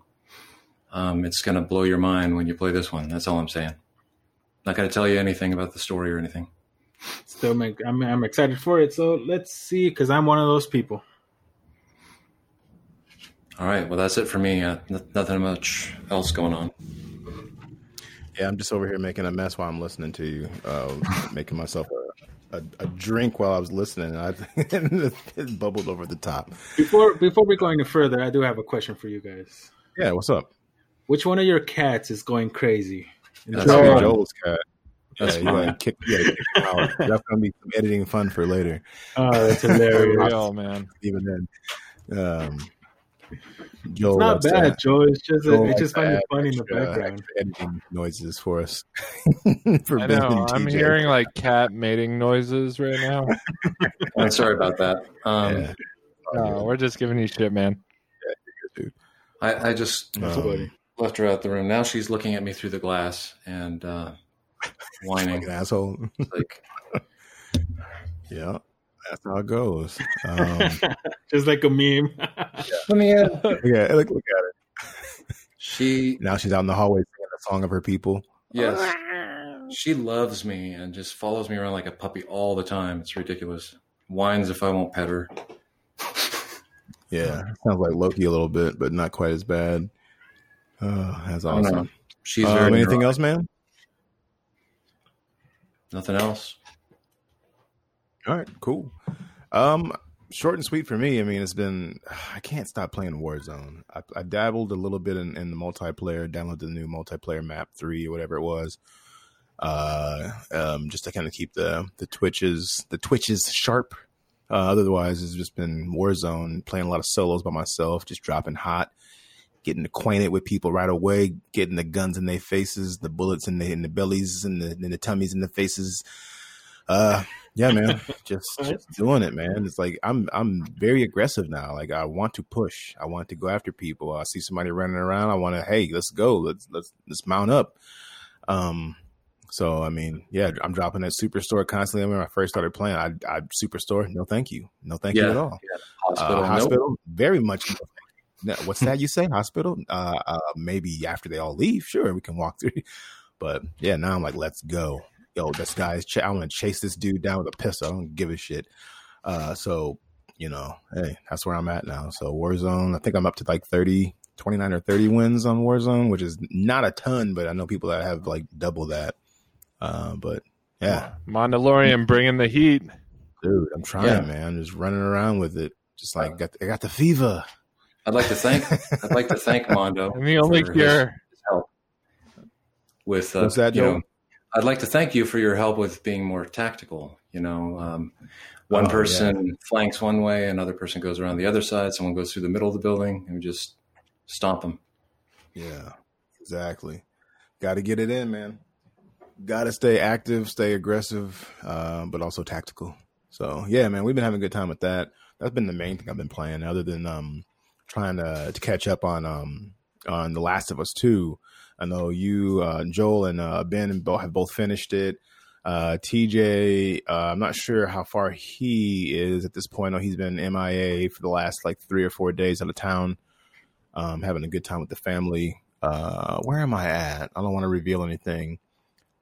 um, it's going to blow your mind when you play this one. That's all i'm saying. Not going to tell you anything about the story or anything. Still, make, I'm I'm excited for it. So let's see, because I'm one of those people. all right. Well that's it for me. Uh, n- nothing much else going on Yeah, I'm just over here making a mess while I'm listening to you, uh, making myself a, a, a drink while I was listening. And I, it bubbled over the top. Before before we go any further, I do have a question for you guys. Yeah, what's up? Which one of your cats is going crazy? That's That'd Joel. Joel's cat. That's yeah, you gotta kick, you kick him out. That's gonna be some editing fun for later. Oh, that's hilarious. Real man. Even then, um, Joel It's not bad, have- Joe. It's just Joel it's just to finding add funny in the background. editing noises for us. for I know. and I'm TJ. hearing like cat mating noises right now. i'm sorry about that um, Yeah. No, we're just giving you shit, man. I, I just Um, left her out the room now she's looking at me through the glass and uh, whining Fucking asshole. like yeah, that's how it goes. Um, just like a meme. let me in yeah, look, look at it. she Now she's out in the hallway singing the song of her people. Yes. She loves me and just follows me around like a puppy all the time. It's ridiculous. Whines if I won't pet her. Yeah, sounds like Loki a little bit, but not quite as bad. Oh, that's I don't know. awesome. She's Um, anything neurotic. else, man? Nothing else. All right, cool. Um, short and sweet for me. I mean, it's been I can't stop playing Warzone. I, I dabbled a little bit in, in the multiplayer, downloaded the new multiplayer map three or whatever it was. Uh, um, just to kind of keep the the twitches the twitches sharp. Uh, otherwise, it's just been Warzone, playing a lot of solos by myself, just dropping hot, getting acquainted with people right away, getting the guns in their faces, the bullets in the in the bellies, and the in the tummies, in the faces. Uh, yeah, man, just, just doing it, man. It's like I'm I'm very aggressive now. Like I want to push. I want to go after people. I see somebody running around. I want to, hey, let's go. Let's let's let's mount up. Um, so I mean, yeah, I'm dropping that superstore constantly. I mean, when I first started playing, I I superstore. No, thank you. No, thank you at all. Hospital. Uh, nope. hospital, very much. no, thank you. No, what's that you say? Hospital? Uh, uh, maybe after they all leave, sure, we can walk through. But yeah, now I'm like, let's go. Yo, this guy's. Ch- I want to chase this dude down with a pistol. I don't give a shit. Uh, so you know, hey, that's where I'm at now. So Warzone, I think I'm up to like 30, 29 or 30 wins on Warzone, which is not a ton, but I know people that have like double that. Uh, but yeah, Mandalorian bringing the heat. dude, I'm trying, Yeah. man. Just running around with it. Just like got, I got the fever. I'd like to thank I'd like to thank Mondo And the only for cure. his, his help with uh, What's that, you Joe? know, I'd like to thank you for your help with being more tactical. You know, um, one Oh, person flanks one way, another person goes around the other side. Someone goes through the middle of the building, and we just stomp them. Yeah, exactly. Got to get it in, man. Got to stay active, stay aggressive, uh, but also tactical. So yeah, man, we've been having a good time with that. That's been the main thing I've been playing, other than um, trying to, to catch up on um, on The Last of Us Two. I know you, uh, Joel, and uh, Ben and have both finished it. Uh, TJ, uh, I'm not sure how far he is at this point. I know he's been MIA for the last like three or four days out of town, um, having a good time with the family. Uh, where am I at? I don't want to reveal anything.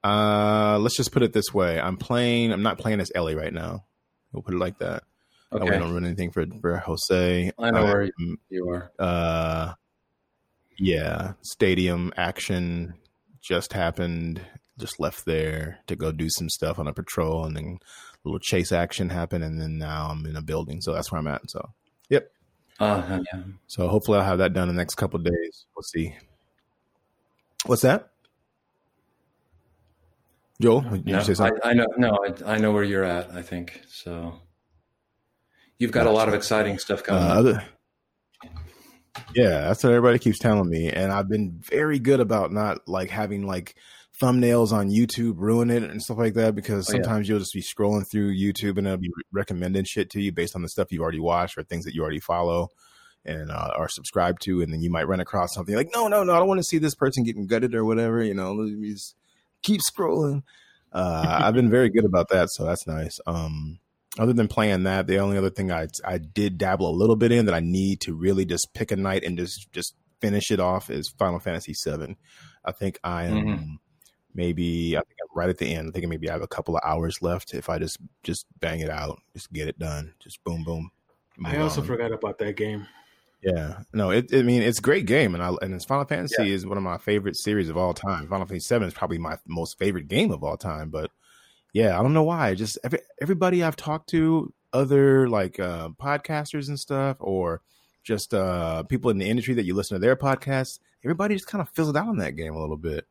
Uh, let's just put it this way: I'm playing. I'm not playing as Ellie right now. We'll put it like that. Okay. I don't ruin anything for for Jose. I know um, where you are. Uh, yeah, stadium action just happened. Just left there to go do some stuff on a patrol, and then a little chase action happened, and then now I'm in a building. So that's where I'm at. So, yep. Uh, yeah. So hopefully I'll have that done in the next couple days. We'll see. What's that? Joel, no, I, I, know. No, I, I, know where you're at. I think so. You've got a lot of exciting stuff coming. Uh, other, yeah, that's what everybody keeps telling me, and I've been very good about not like having like thumbnails on YouTube ruin it and stuff like that because oh, sometimes yeah. you'll just be scrolling through YouTube and it'll be recommending shit to you based on the stuff you've already watched or things that you already follow and uh, are subscribed to, and then you might run across something like, no, no, no, I don't want to see this person getting gutted or whatever. You know, just keep scrolling. Uh, I've been very good about that, so that's nice. Um, other than playing that, the only other thing I I did dabble a little bit in that I need to really just pick a night and just just finish it off is Final Fantasy VII. I think I am mm-hmm. maybe I think I'm right at the end. I think maybe I have a couple of hours left if I just just bang it out, just get it done, just boom boom. I also on. forgot about that game. Yeah, no, it, I mean, it's a great game, and I and it's Final Fantasy yeah. is one of my favorite series of all time. Final Fantasy Seven is probably my most favorite game of all time. But yeah, I don't know why. Just every, everybody I've talked to, other like uh, podcasters and stuff, or just uh, people in the industry that you listen to their podcasts, everybody just kind of fizzled out on that game a little bit.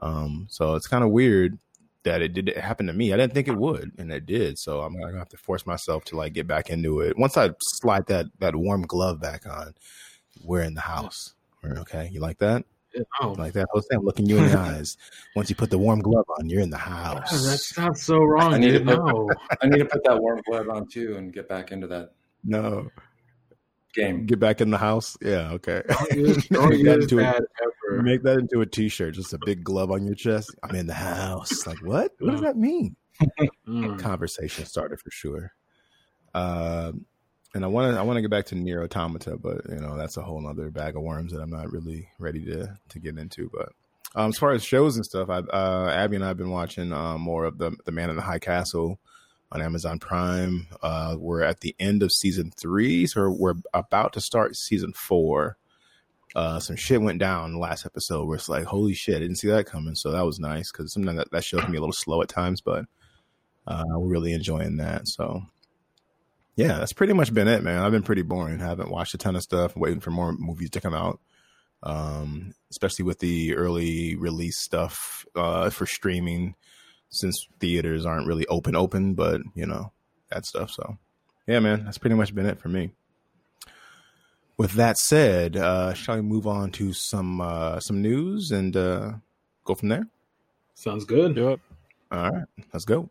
Um, so it's kind of weird that it did happen to me. I didn't think it would, and it did. So I'm gonna have to force myself to like get back into it. Once I slide that that warm glove back on, we're in the house. Okay, you like that? Oh. Like that, Jose. I'm looking you in the eyes. Once you put the warm glove on, you're in the house. that sounds so wrong. I need, to put, I need to put that warm glove on too and get back into that. No, game. Get back in the house. Yeah, okay. make, that into a, make that into a t-shirt. Just a big glove on your chest. I'm in the house. Like what? What does that mean? Conversation started for sure. Uh, and I want to I want to get back to NieR Automata, but you know that's a whole other bag of worms that I'm not really ready to to get into. But um, as far as shows and stuff, I uh, Abby and I have been watching uh, more of the the Man in the High Castle on Amazon Prime. Uh, we're at the end of season three, so we're about to start season four. Uh, some shit went down last episode where it's like, holy shit, I didn't see that coming. So that was nice because sometimes that, that show can be a little slow at times, but uh, we're really enjoying that. So yeah, that's pretty much been it, man. I've been pretty boring. I haven't watched a ton of stuff, waiting for more movies to come out. Um, especially with the early release stuff uh, for streaming since theaters aren't really open open, but you know, that stuff. So yeah, man, that's pretty much been it for me. With that said, uh, shall we move on to some uh, some news and uh, go from there? Sounds good. Do it. All right, let's go.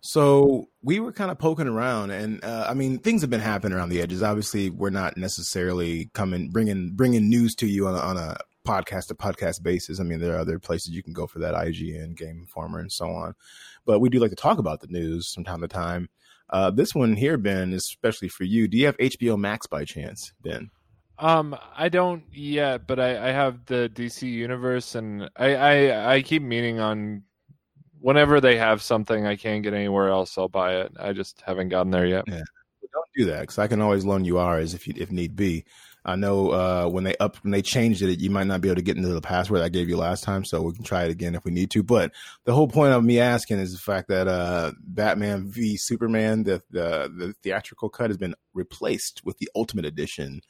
So we were kind of poking around, and uh, I mean, things have been happening around the edges. Obviously, we're not necessarily coming bringing bringing news to you on a, on a podcast to podcast basis. I mean, there are other places you can go for that, IGN, Game Informer, and so on. But we do like to talk about the news from time to time. Uh, this one here, Ben, is especially for you. Do you have HBO Max by chance, Ben? Um, I don't yet, but I, I have the DC Universe, and I, I I keep meaning on whenever they have something I can't get anywhere else, I'll buy it. I just haven't gotten there yet. Yeah, don't do that because I can always loan you ours if you, if need be. I know uh, when they up when they changed it, you might not be able to get into the password I gave you last time, so we can try it again if we need to. But the whole point of me asking is the fact that uh, Batman v Superman, the, the, the theatrical cut, has been replaced with the Ultimate Edition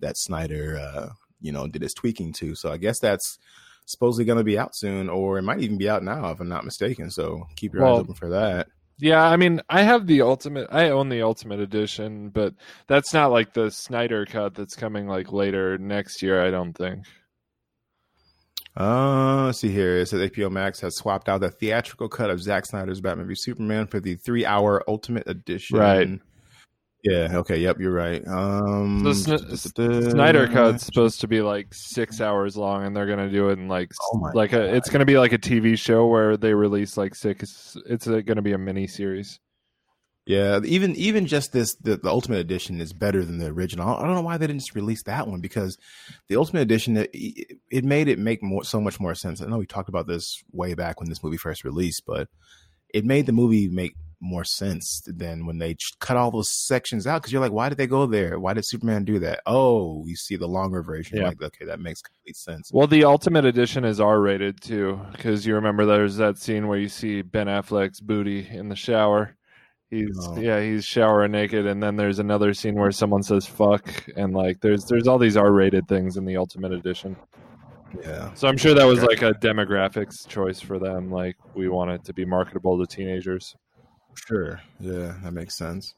that Snyder, uh, you know, did his tweaking to. So I guess that's supposedly going to be out soon, or it might even be out now if I'm not mistaken. So keep your well, eyes open for that. Yeah, I mean, I have the ultimate. I own the ultimate edition, but that's not like the Snyder cut that's coming like later next year. I don't think. Uh, let's see here. It says HBO Max has swapped out the theatrical cut of Zack Snyder's Batman v Superman for the three-hour Ultimate Edition. Right. Yeah. Okay. Yep. You're right. Um, The Sn- Snyder Cut's supposed to be like six hours long, and they're gonna do it in like Oh like a. It's gonna be like a TV show where they release like six. It's uh gonna be a mini series. Yeah, even even just this the, the Ultimate Edition is better than the original. I don't know why they didn't just release that one because the Ultimate Edition it, it made it make more so much more sense. I know we talked about this way back when this movie first released, but it made the movie make more sense than when they cut all those sections out because you're like, why did they go there? Why did Superman do that? Oh, you see the longer version. Yeah. Like, okay, that makes complete sense. Well, the Ultimate Edition is R rated too, because you remember there's that scene where you see Ben Affleck's booty in the shower. He's Oh. yeah, he's showering naked, and then there's another scene where someone says "fuck," and like there's there's all these R rated things in the Ultimate Edition. Yeah, So I'm sure that was like a demographics choice for them. Like we want it to be marketable to teenagers. Sure. Yeah, that makes sense.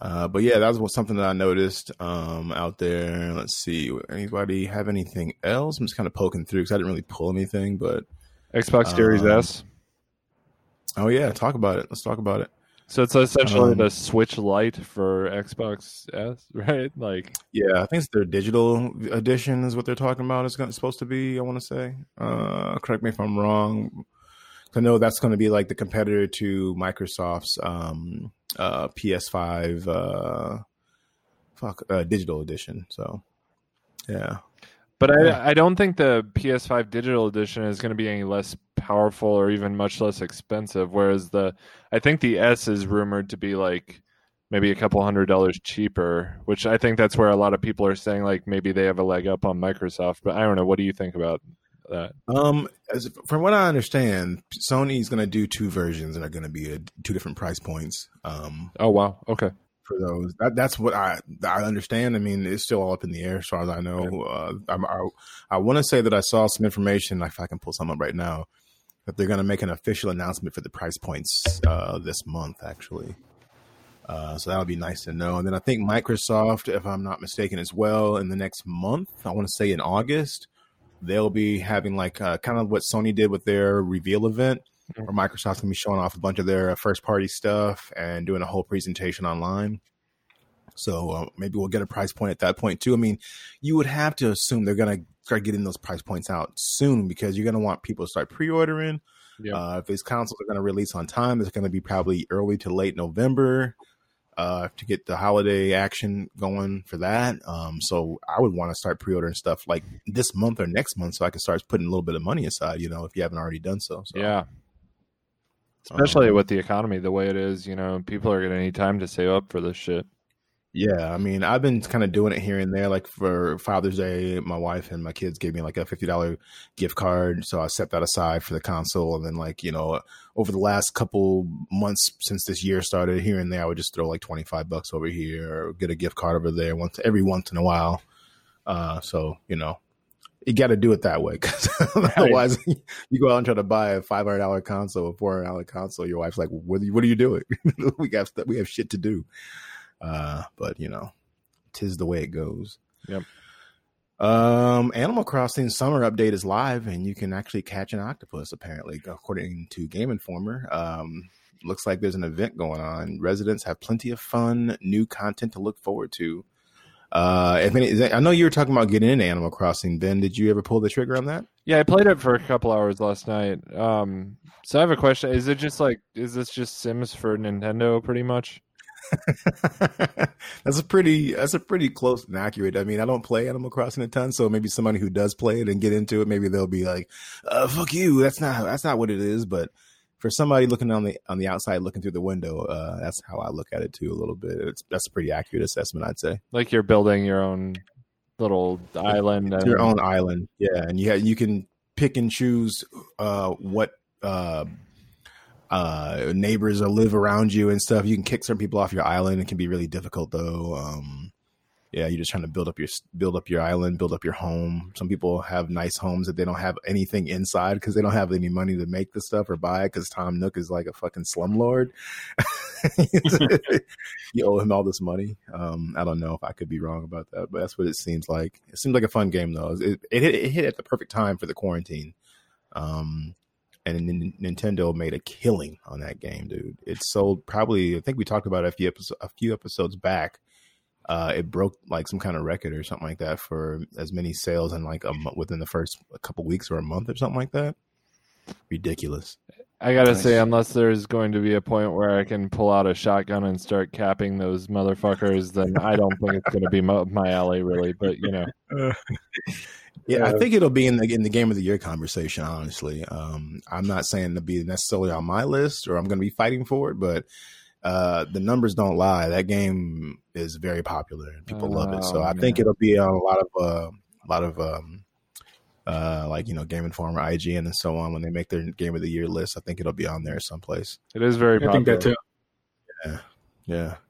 Uh, but yeah, that was something that I noticed um, out there. Let's see. Anybody have anything else? I'm just kind of poking through because I didn't really pull anything. But Xbox Series Um, S. oh yeah, talk about it. Let's talk about it. So it's essentially um, the Switch Lite for Xbox S, right? Like Yeah, I think it's their digital edition is what they're talking about. It's supposed to be. I want to say. Uh, correct me if I'm wrong. I know that's going to be like the competitor to Microsoft's um, uh, PS5 uh, fuck uh, digital edition. So yeah. But Yeah. I, I don't think the PS5 digital edition is going to be any less powerful or even much less expensive. Whereas the, I think the S is rumored to be like maybe a couple hundred dollars cheaper, which I think that's where a lot of people are saying like maybe they have a leg up on Microsoft. But I don't know. What do you think about that? Um, as, from what I understand, Sony's going to do two versions and are going to be at two different price points. Um, Oh wow. Okay. for those, that, that's what I I understand. I mean, it's still all up in the air as far as I know. Uh, I'm, I I want to say that I saw some information, if I can pull some up right now, that they're going to make an official announcement for the price points uh, this month, actually. Uh, so that would be nice to know. And then I think Microsoft, if I'm not mistaken, as well, in the next month, I want to say in August, they'll be having like uh, kind of what Sony did with their reveal event, Mhm. where Microsoft's gonna be showing off a bunch of their first party stuff and doing a whole presentation online. So uh, maybe we'll get a price point at that point too. I mean, you would have to assume they're gonna start getting those price points out soon because you're gonna want people to start pre-ordering. Yeah. Uh, if these consoles are going to release on time, it's going to be probably early to late November uh, to get the holiday action going for that. Um, so I would want to start pre-ordering stuff like this month or next month, so I can start putting a little bit of money aside. You know, if you haven't already done so. so Yeah. Especially um, with the economy the way it is, you know, people are going to need time to save up for this shit. Yeah, I mean, I've been kind of doing it here and there. Like for Father's Day, my wife and my kids gave me like a fifty dollar gift card, so I set that aside for the console. And then, like you know, over the last couple months since this year started, here and there, I would just throw like twenty five bucks over here or get a gift card over there once every once in a while. Uh, so you know, you got to do it that way because otherwise, you go out and try to buy a five hundred dollar console, a four hundred dollar console. Your wife's like, "What? Are you, what are you doing? we got we have shit to do." Uh, but you know, tis the way it goes. Yep. Um, Animal Crossing summer update is live, and you can actually catch an octopus. Apparently, according to Game Informer, um, looks like there's an event going on. Residents have plenty of fun, new content to look forward to. Uh, if any, I know you were talking about getting into Animal Crossing. Ben, did you ever pull the trigger on that? Yeah, I played it for a couple hours last night. Um, so I have a question: Is it just like, is this just Sims for Nintendo, pretty much? that's a pretty that's a pretty close and accurate. I mean, I don't play Animal Crossing a ton, so maybe somebody who does play it and get into it, maybe they'll be like, uh, "Fuck you." That's not that's not what it is. But for somebody looking on the on the outside, looking through the window, uh, that's how I look at it too. A little bit. It's that's a pretty accurate assessment, I'd say. Like you're building your own little island. And- your own island, yeah, and you ha- you can pick and choose uh, what. Uh, neighbors that live around you and stuff you can kick certain people off your island. It can be really difficult though. Um yeah you're just trying to build up your build up your island build up your home. Some people have nice homes that they don't have anything inside because they don't have any money to make the stuff or buy it because tom nook is like a fucking slumlord. You owe him all this money. Um i don't know if i could be wrong about that but that's what it seems like. It seems like a fun game though. It, it, it hit at the perfect time for the quarantine. Um and N- Nintendo made a killing on that game, dude. It sold probably. I think we talked about it a few episodes, a few episodes back. Uh, it broke like some kind of record or something like that for as many sales in like a within the first a couple weeks or a month or something like that. Ridiculous. I gotta Nice. say, unless there's going to be a point where I can pull out a shotgun and start capping those motherfuckers, then I don't think it's gonna be my, my alley, really. But you know, Yeah, I think it'll be in the in the game of the year conversation. Honestly, um, I'm not saying to be necessarily on my list or I'm going to be fighting for it, but uh, the numbers don't lie. That game is very popular and people love it. So Oh, I think it'll be on a lot of uh, a lot of um, uh, like you know Game Informer, IGN, and so on when they make their game of the year list. I think it'll be on there someplace. it is very I popular. think that too. Yeah,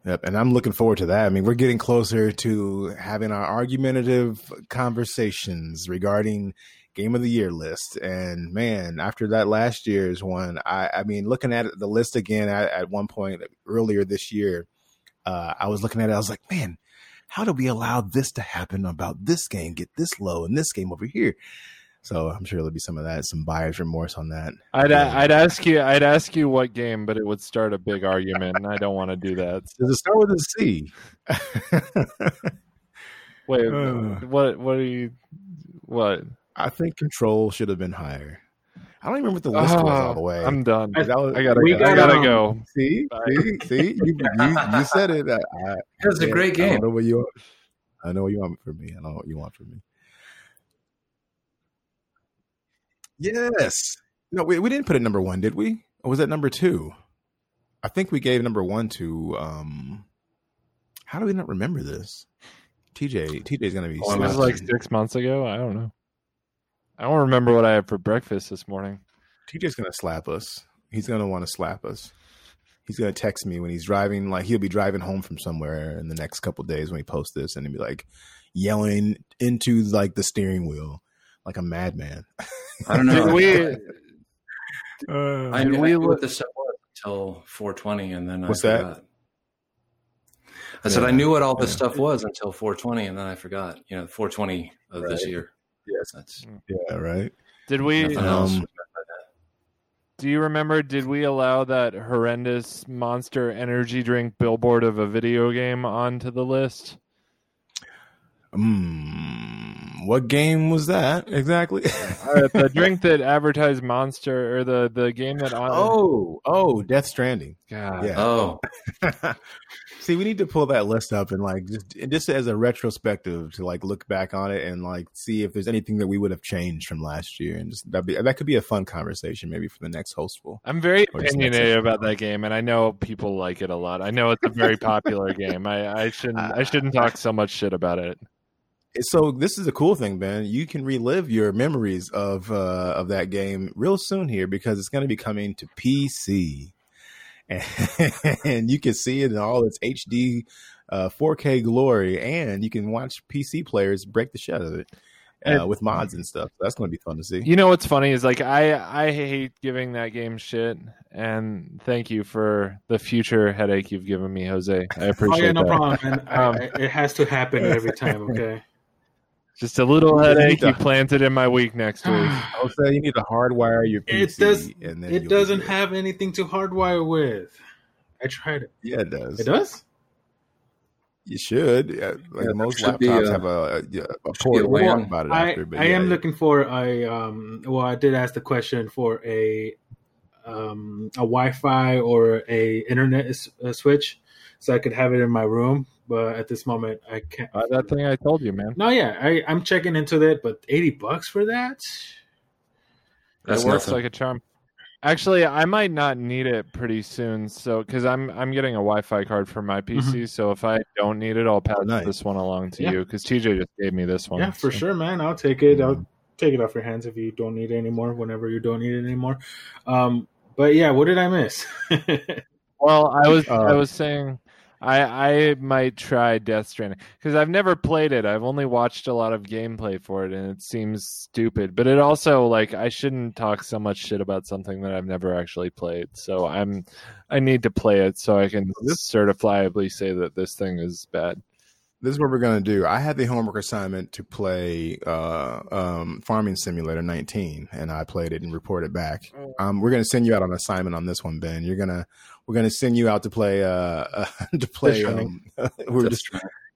yep. And I'm looking forward to that. I mean, we're getting closer to having our argumentative conversations regarding game of the year list. And man, after that last year's one, I, I mean, looking at the list again at, at one point earlier this year, uh, I was looking at it. I was like, man, how do we allow this to happen about this game get this low and this game over here? So I'm sure there'll be some of that, some buyer's remorse on that. I'd Yeah. I'd ask you I'd ask you what game, but it would start a big argument, and I don't want to do that. Does it start with a C? Wait, Uh. what what are you? What? I think control should have been higher. I don't even remember what the list was all the way. Oh, I'm done. I- was- I gotta We go. I got, gotta um, go. see, Bye. see, see. You, you, you said it. I, I, It was a great I game. don't know what you. Want. I know what you want from me. I know what you want from me. Yes. No, we we didn't put it number one, did we? Or was that number two? I think we gave number one to. um How do we not remember this? TJ, TJ's gonna be. Oh, It was like six months ago. I don't know. I don't remember what I had for breakfast this morning. TJ's gonna slap us. He's gonna want to slap us. He's gonna text me when he's driving. Like he'll be driving home from somewhere in the next couple days when he posts this, and he'll be like yelling into like the steering wheel like a madman. I don't know. Did we? I knew, we I knew look- what this stuff was until 420, and then What's I that? forgot. I said I knew what all this Yeah. stuff was until 420, and then I forgot. You know, 420 of this year. Yes. That's Yeah, right. Did we? Um, Do you remember? Did we allow that horrendous Monster Energy drink billboard of a video game onto the list? Mm, what game was that exactly? Uh, the drink that advertised Monster, or the the game that on. oh, oh, Death Stranding. God. Yeah. Oh, See, we need to pull that list up and like just just as a retrospective to like look back on it and like see if there's anything that we would have changed from last year, and just that be that could be a fun conversation maybe for the next hostful. I'm very Or opinionated about that game, and I know people like it a lot. I know it's a very popular game. I, I shouldn't I shouldn't talk so much shit about it. So this is a cool thing, Ben. You can relive your memories of uh, of that game real soon here because it's going to be coming to PC, and you can see it in all its HD, uh, 4K glory, and you can watch PC players break the shit out of it uh, with mods and stuff. That's going to be fun to see. You know what's funny is like I I hate giving that game shit, and thank you for the future headache you've given me, Jose. I Oh appreciate yeah, no that. problem. And I, Um, it has to happen every time. Okay. Just a little You headache to- you planted in my week next week. I would say you need to hardwire your PC. It does. And then it doesn't have anything to hardwire with. I tried it. Yeah, it does. It does. You should. Yeah, like Yeah, most should laptops a- have a, a, a should be a port. We'll about it I, after. But I yeah, am yeah. looking for a um. Well, I did ask the question for a um a Wi-Fi or a internet s- uh, switch, so I could have it in my room. But at this moment, I can't. Uh, that thing I told you, man. No, yeah, I, I'm checking into that, but eighty bucks for that? that's it works nothing. like a charm. Actually, I might not need it pretty soon. So, because I'm I'm getting a Wi-Fi card for my PC, so if I don't need it, I'll pass nice. this one along to Yeah. you. Because TJ just gave me this one. Yeah, for so. sure, man. I'll take it. I'll take it off your hands if you don't need it anymore. Whenever you don't need it anymore. Um, but yeah, what did I miss? Well, I was Uh, I was saying I I might try Death Stranding because I've never played it. I've only watched a lot of gameplay for it, and it seems stupid. But it also like I shouldn't talk so much shit about something that I've never actually played. So I'm I need to play it so I can certifiably say that this thing is bad. this is what we're gonna do. I had the homework assignment to play uh, um, Farming Simulator 19, and I played it and reported back. Oh. Um, we're gonna send you out on assignment on this one, Ben. You're gonna we're gonna send you out to play uh, to play. Death Um, we're just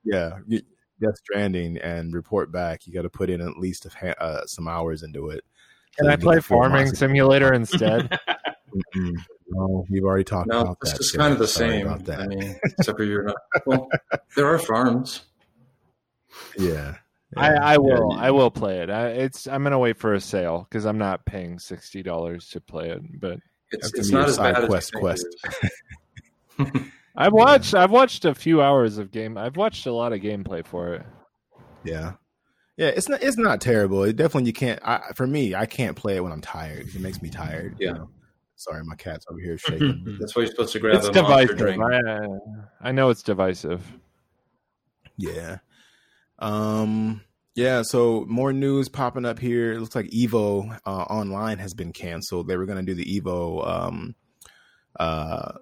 yeah, Death Stranding and report back. You got to put in at least a, ha- uh, some hours into it. Can So I play Farming Mossy- Simulator instead? No, we've already talked No, about it's that. just so kind of the same. About that. I mean, except for you're not. Well, there are farms. yeah. I, I will. Yeah, I will play it. I, it's. I'm gonna wait for a sale because I'm not paying sixty dollars to play it. But It's, it's gonna be not as side bad quest as quest. think it is. I've watched. I've watched a few hours of game. I've watched a lot of gameplay for it. Yeah. Yeah, it's not it's not terrible. It definitely you can't I, for me, I can't play it when I'm tired. It makes me tired. you Yeah. know? Sorry, my cat's over here shaking. That's why you're supposed to grab It's a divisive. drink. I, I know it's divisive. yeah. Um yeah, so more news popping up here. It looks like Evo uh, online has been canceled. They were going to do the Evo um uh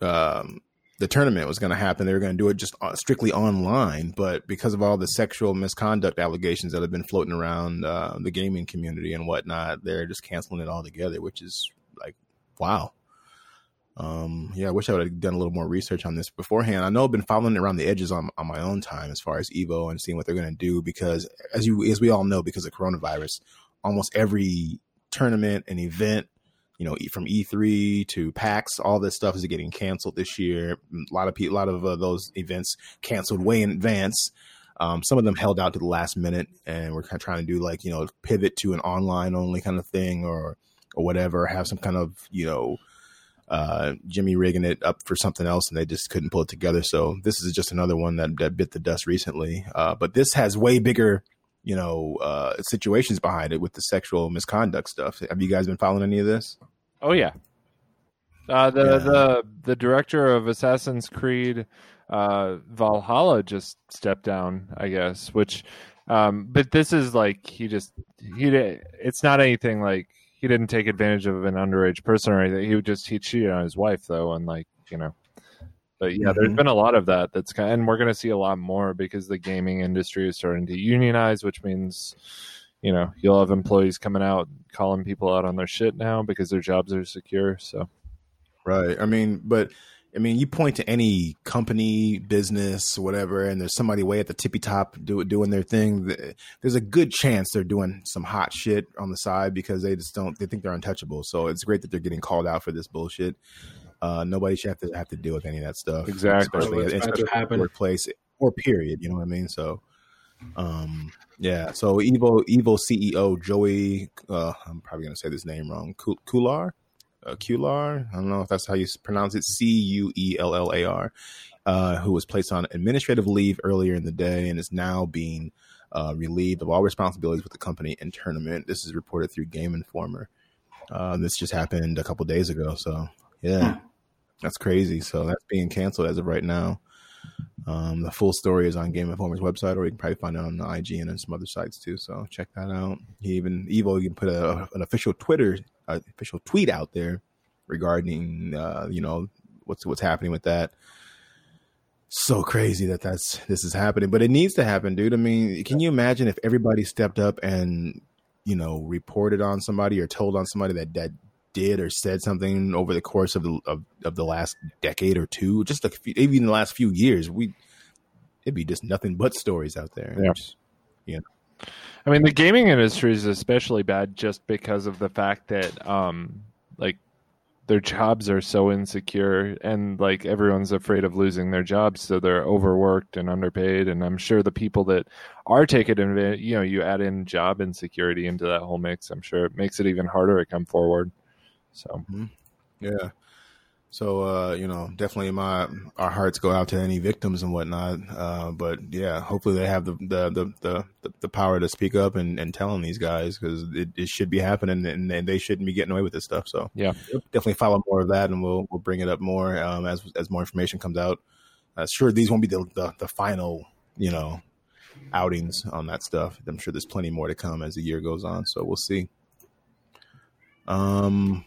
um the tournament was going to happen. They were going to do it just uh, strictly online, but because of all the sexual misconduct allegations that have been floating around uh, the gaming community and whatnot, they're just canceling it altogether, which is like, wow. Um, yeah, I wish I would have done a little more research on this beforehand. I know I've been following around the edges on, on my own time as far as Evo and seeing what they're going to do because, as you as we all know, because of coronavirus, almost every tournament and event you know, from E3 to PAX, all this stuff is getting canceled this year. A lot of people, a lot of uh, those events canceled way in advance. Um, some of them held out to the last minute, and we're kind of trying to do like you know pivot to an online only kind of thing, or or whatever. Have some kind of you know uh, Jimmy rigging it up for something else, and they just couldn't pull it together. So this is just another one that, that bit the dust recently. Uh, but this has way bigger you know uh, situations behind it with the sexual misconduct stuff. Have you guys been following any of this? Oh yeah. Uh, the Yeah. the the director of Assassin's Creed uh, Valhalla just stepped down, I guess. Which, um, but this is like he just he it's not anything like he didn't take advantage of an underage person or anything. He would just he cheated on his wife though, and like you know. But yeah, there's Mhm. been a lot of that. That's kind, of, and we're going to see a lot more because the gaming industry is starting to unionize, which means, you know, you'll have employees coming out calling people out on their shit now because their jobs are secure. So Right. I mean, but I mean, you point to any company, business, whatever, and there's somebody way at the tippy top do, doing their thing. There's a good chance they're doing some hot shit on the side because they just don't. They think they're untouchable. So it's great that they're getting called out for this bullshit. Uh, nobody should have to have to deal with any of that stuff, Exactly. Especially, especially happen. workplace or period. You know what I mean? So, um, yeah. So Evo Evo CEO Joey, uh, I'm probably gonna say this name wrong. Kul- Kular, uh, Kular. I don't know if that's how you pronounce it. C U E L L A R. Uh, who was placed on administrative leave earlier in the day and is now being uh, relieved of all responsibilities with the company and tournament. This is reported through Game Informer. Uh, this just happened a couple days ago. So yeah, that's crazy. So that's being canceled as of right now. Um, the full story is on Game Informer's website, or you can probably find it on the IGN and some other sites too. So check that out. He even Evo even put a, an official Twitter, uh, official tweet out there regarding uh, you know what's what's happening with that. So crazy that that's this is happening, but it needs to happen, dude. I mean, can you imagine if everybody stepped up and you know reported on somebody or told on somebody that that did or said something over the course of the of, of the last decade or two, just like even the last few years, we it'd be just nothing but stories out there. Yeah. Which- I mean, the gaming industry is especially bad just because of the fact that, um, like, their jobs are so insecure, and like everyone's afraid of losing their jobs, so they're overworked and underpaid. And I'm sure the people that are taking advantage, you know, you add in job insecurity into that whole mix. I'm sure it makes it even harder to come forward. So Yeah. So uh, you know, definitely my our hearts go out to any victims and whatnot. Uh, but yeah, hopefully they have the the the the, the, power to speak up and, and tell on these guys because it, it should be happening and, and they shouldn't be getting away with this stuff. So Yeah. definitely follow more of that and we'll we'll bring it up more um, as as more information comes out. Uh, sure, these won't be the, the the final you know outings on that stuff. I'm sure there's plenty more to come as the year goes on. So we'll see. Um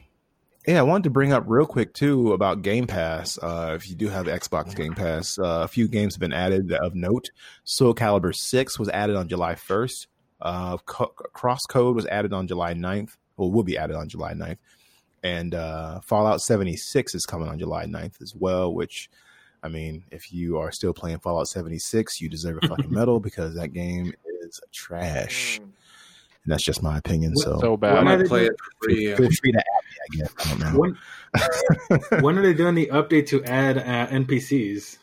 yeah, I wanted to bring up real quick too about Game Pass. Uh, if you do have Xbox Game Pass, uh, a few games have been added of note. Soul Calibur Six was added on July first. Uh, Co- Crosscode was added on July 9th. Well, will be added on July 9th. And uh, Fallout 76 is coming on July 9th as well, which, I mean, if you are still playing Fallout 76, you deserve a fucking medal because that game is trash. And that's just my opinion. So, So I bad. might play it for free. feel free to add me, I guess. I don't know. When when are they doing the update to add uh, NPCs?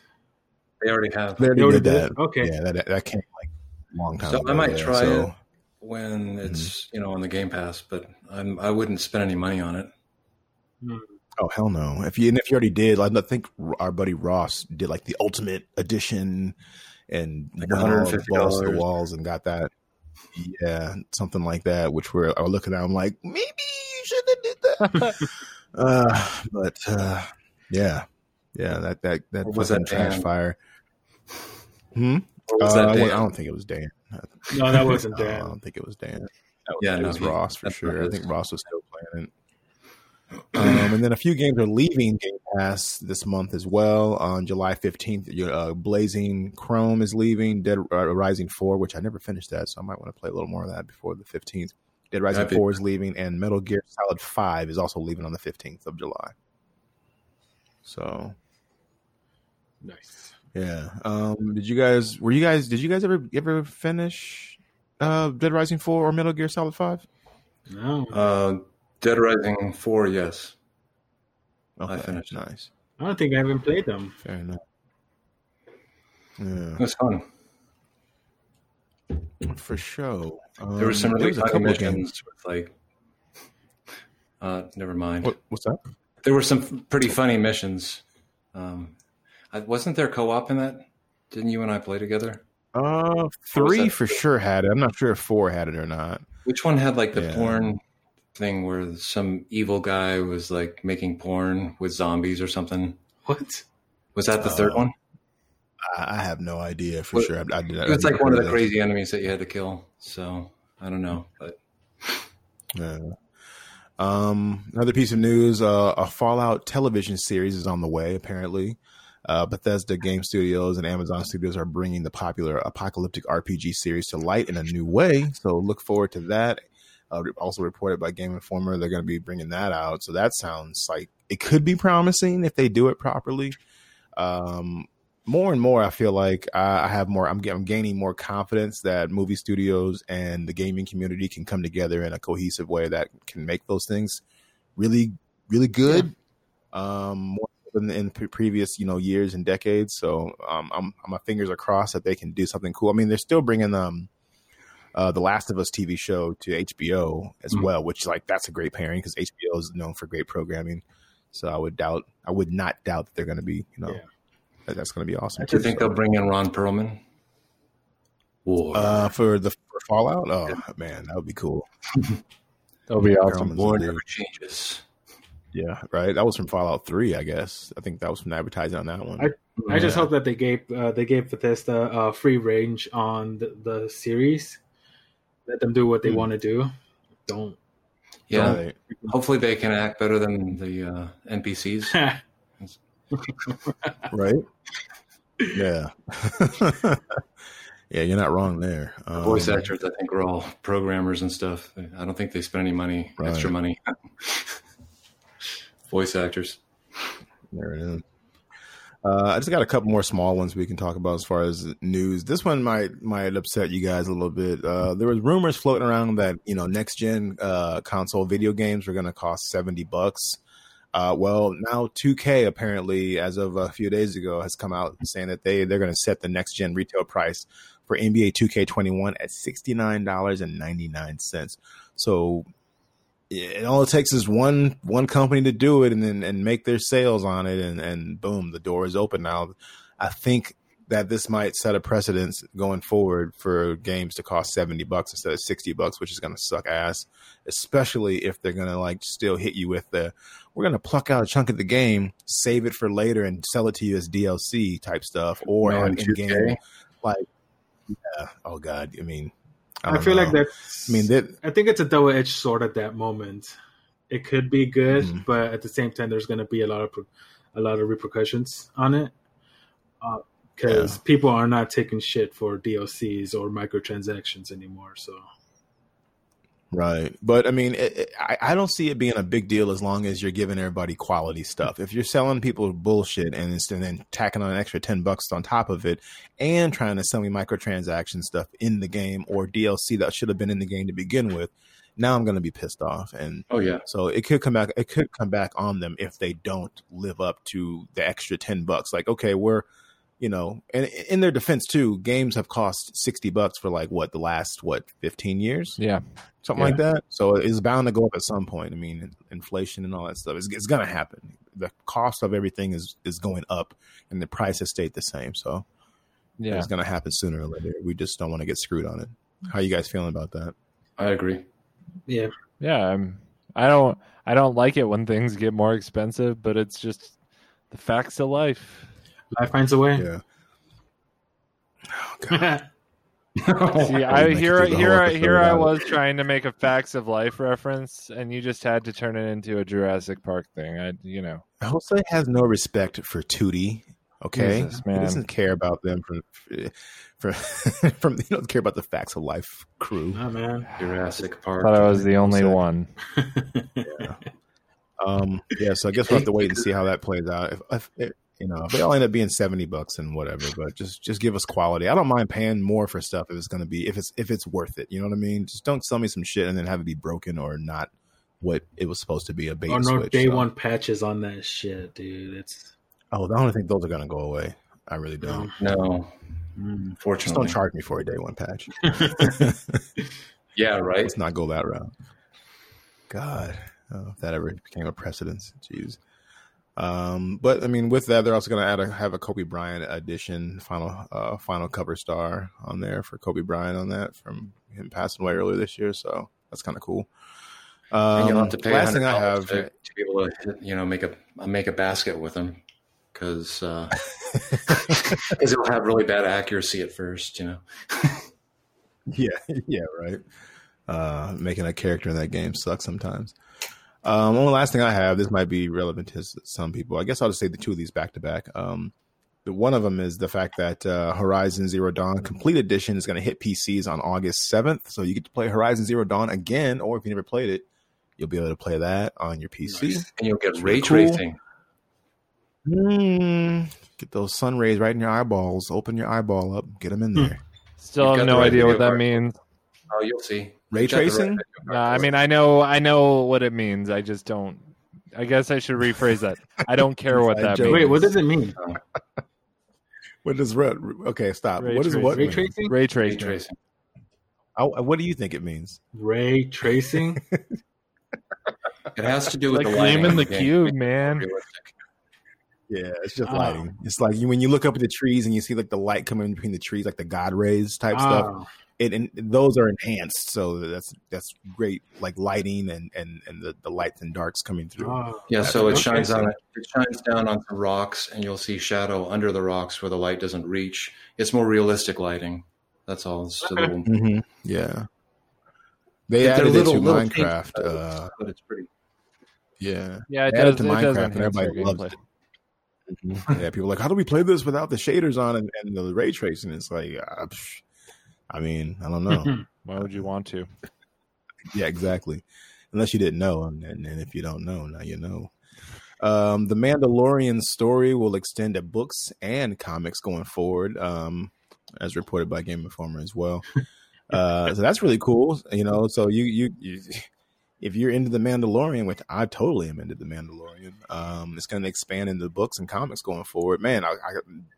They already have. They already They already did that. did? Okay. Yeah, that, that came like a long time So ago. I might yeah. try So- it when it's you know on the Game Pass, but I'm I wouldn't spend any money on it. Oh hell no! If you and if you already did, I think our buddy Ross did like the ultimate edition and Like $150. the walls and got that. Yeah, something like that. Which we're are looking at. I'm like, maybe you should have did that. uh, but uh, yeah, yeah, that that that Or was fucking that trash Dan? fire. Hmm. Was Uh, that I Dan? don't think it was Dan. No, that wasn't Dan. I don't think it was Dan. Was, Yeah, it no, was he- Ross for sure. I think Ross was still playing it. Um, and then a few games are leaving Game Pass this month as well. On July 15th, uh, Blazing Chrome is leaving. Dead uh, Rising 4, which I never finished that, so I might want to play a little more of that before the 15th. Dead Rising That'd be- 4 is leaving, and Metal Gear Solid 5 is also leaving on the 15th of July. So, Nice. yeah. Um, did you guys, were you guys, did you guys ever ever finish uh, Dead Rising 4 or Metal Gear Solid 5? No, Uh, Dead Rising Four, yes. Okay, finished. Nice. I don't think I haven't played them. Fair enough. Yeah. It was fun. For sure. Um, There were some really a funny missions with like. Uh, never mind. What, what's that? There were some pretty funny missions. Um, I, wasn't there co-op in that? Didn't you and I play together? Uh, three for sure had it. I'm not sure if four had it or not. Which one had like the Yeah. porn thing where some evil guy was like making porn with zombies or something? What? Was that the third Uh, one? I, I have no idea for Well, sure. I, I did. It was like one of the crazy enemies that you had to kill. So I don't know, but Yeah. Um, another piece of news: uh, a Fallout television series is on the way. Apparently, uh, Bethesda Game Studios and Amazon Studios are bringing the popular apocalyptic RPG series to light in a new way. So look forward to that. Uh, also reported by Game Informer, they're going to be bringing that out. So that sounds like it could be promising if they do it properly. Um, more and more, I feel like I, have more. I'm, I'm gaining more confidence that movie studios and the gaming community can come together in a cohesive way that can make those things really, really good. Um, more than in pre- previous, you know, years and decades. So, um, I'm, my fingers are crossed that they can do something cool. I mean, they're still bringing um, uh, the Last of Us TV show to HBO as Mhm. well, which like that's a great pairing because HBO is known for great programming. So I would doubt, I would not doubt that they're going to be, you know, Yeah. that that's going to be awesome. do you think So, they'll bring in Ron Perlman? Uh, for the for Fallout? Oh man, that would be cool. that would be awesome. Perlman's War never changes. Yeah, right. That was from Fallout Three, I guess. I think that was from the advertising on that one. I- I just Yeah. hope that they gave uh, they gave Bethesda uh, free range on the, the series. Let them do what they Hmm. want to do. Don't. Yeah. Right. Hopefully they can act better than the uh, NPCs. right? Yeah. yeah, you're not wrong there. Um, Voice actors, I think, are all programmers and stuff. I don't think they spend any money, Right. extra money. Voice actors. There it is. Uh, I just got a couple more small ones we can talk about as far as news. This one might might upset you guys a little bit. Uh, there was rumors floating around that you know next gen uh, console video games were going to cost seventy bucks. Uh, well, now 2K apparently, as of a few days ago, has come out saying that they they're going to set the next gen retail price for NBA 2K21 at sixty nine dollars and ninety nine cents. So it all it takes is one one company to do it and then and make their sales on it and and boom the door is open. Now i think that this might set a precedence going forward for games to cost 70 bucks instead of 60 bucks which is going to suck ass especially if they're going to like still hit you with the we're going to pluck out a chunk of the game save it for later and sell it to you as dlc type stuff or No, in in game like yeah. Oh god. I mean I, don't feel like that. i mean that I think it's a double edged sword at that moment. it could be good, Mhm. but at the same time, there's going to be a lot of a lot of repercussions on it because Yeah. people are not taking shit for DLCs or microtransactions anymore. So Right. But I mean, it, it, I, I don't see it being a big deal as long as you're giving everybody quality stuff. If you're selling people bullshit and, it's, and then tacking on an extra 10 bucks on top of it and trying to sell me microtransaction stuff in the game or DLC that should have been in the game to begin with, now I'm going to be pissed off. And Oh yeah, so it could come back. It could come back on them if they don't live up to the extra ten bucks. Like, okay, we're, you know, and in their defense too, games have cost sixty bucks for like what the last what fifteen years, Yeah. something like that. So it's bound to go up at some point. I mean, inflation and all that stuff. It's, it's going to happen. The cost of everything is is going up, and the price has stayed the same. So Yeah. it's going to happen sooner or later. We just don't want to get screwed on it. How you guys feeling about that? I agree. yeah, Yeah. I'm, I don't I don't like it when things get more expensive, but it's just the facts of life. Life finds a way. Yeah. Oh, God. See, I make here here I here I was trying to make a facts of life reference, and you just had to turn it into a Jurassic Park thing. I you know. Jose has no respect for Tootie. Okay, Jesus, he man. doesn't care about them from from from. He doesn't care about the facts of life crew. Nah, man. Jurassic Park. Thought I was the only Sick. one. Um, yeah, so I guess we'll have to wait and see how that plays out. If, if it, you know, if they all end up being seventy bucks and whatever, but just just give us quality. I don't mind paying more for stuff if it's going to be if it's if it's worth it. You know what I mean? Just don't sell me some shit and then have it be broken or not what it was supposed to be a bait Or and no switch. day so. one patches on that shit, dude. It's Oh, I don't think those are going to go away. I really don't. no. No, Mm. Just don't charge me for a day one patch. Yeah, right. Let's not go that route. God, oh, if that ever became a precedence, jeez. Um, but I mean, with that, they're also going to add a, have a Kobe Bryant edition, final uh, final cover star on there for Kobe Bryant on that from him passing away earlier this year. So that's kind of cool. Um, you'll have to pay last thing I have, to, to be able to, you know, make a make a basket with them because because it'll have really bad accuracy at first. You know. Yeah, yeah, right. Uh, making a character in that game sucks sometimes. Um, only last thing I have, this might be relevant to some people. I guess I'll just say the two of these back to back. Um, the one of them is the fact that uh, Horizon Zero Dawn Complete Edition is going to hit PCs on August seventh, so you get to play Horizon Zero Dawn again, or if you never played it, you'll be able to play that on your PC. And you'll get It's ray really cool. tracing. Mm, get those sun rays right in your eyeballs. Open your eyeball up. Get them in there. Still You've no the right idea what that card. means. Oh, you'll see. Ray You've got the right tracing? No, I mean I know I know what it means. I just don't. I guess I should rephrase that. I don't care what that means. Wait, what does it mean? What does red? Okay, stop. Ray what is tracing. what? Ray mean? tracing? Ray ray tracing. tracing. Oh, what do you think it means? Ray tracing? It has to do with Like the lighting in the game. cube, man. Yeah, it's just Oh. lighting. It's like you, when you look up at the trees and you see like the light coming in between the trees, like the God rays type ah. stuff. It and those are enhanced, so that's that's great, like lighting and and and the, the lights and darks coming through. oh. Yeah, That's so it shines on it shines down on some rocks, and you'll see shadow under the rocks where the light doesn't reach. It's more realistic lighting. That's all. It's a little, Mhm. Yeah, they They're added little- it to little Minecraft. changes, Uh, but it's pretty. yeah, Yeah, it They added does. to It Minecraft does and everybody their loves it. yeah. People are like, how do we play this without the shaders on and, and the ray tracing? It's like, uh, psh, I mean, I don't know. Why would you want to? Yeah, exactly. Unless you didn't know, and, and, and if you don't know, now you know. Um, the Mandalorian story will extend to books and comics going forward, um, as reported by Game Informer as well. Uh, so that's really cool. You know, so you, you you if you're into the Mandalorian, which I totally am into the Mandalorian, um, it's going to expand into books and comics going forward. Man, I, I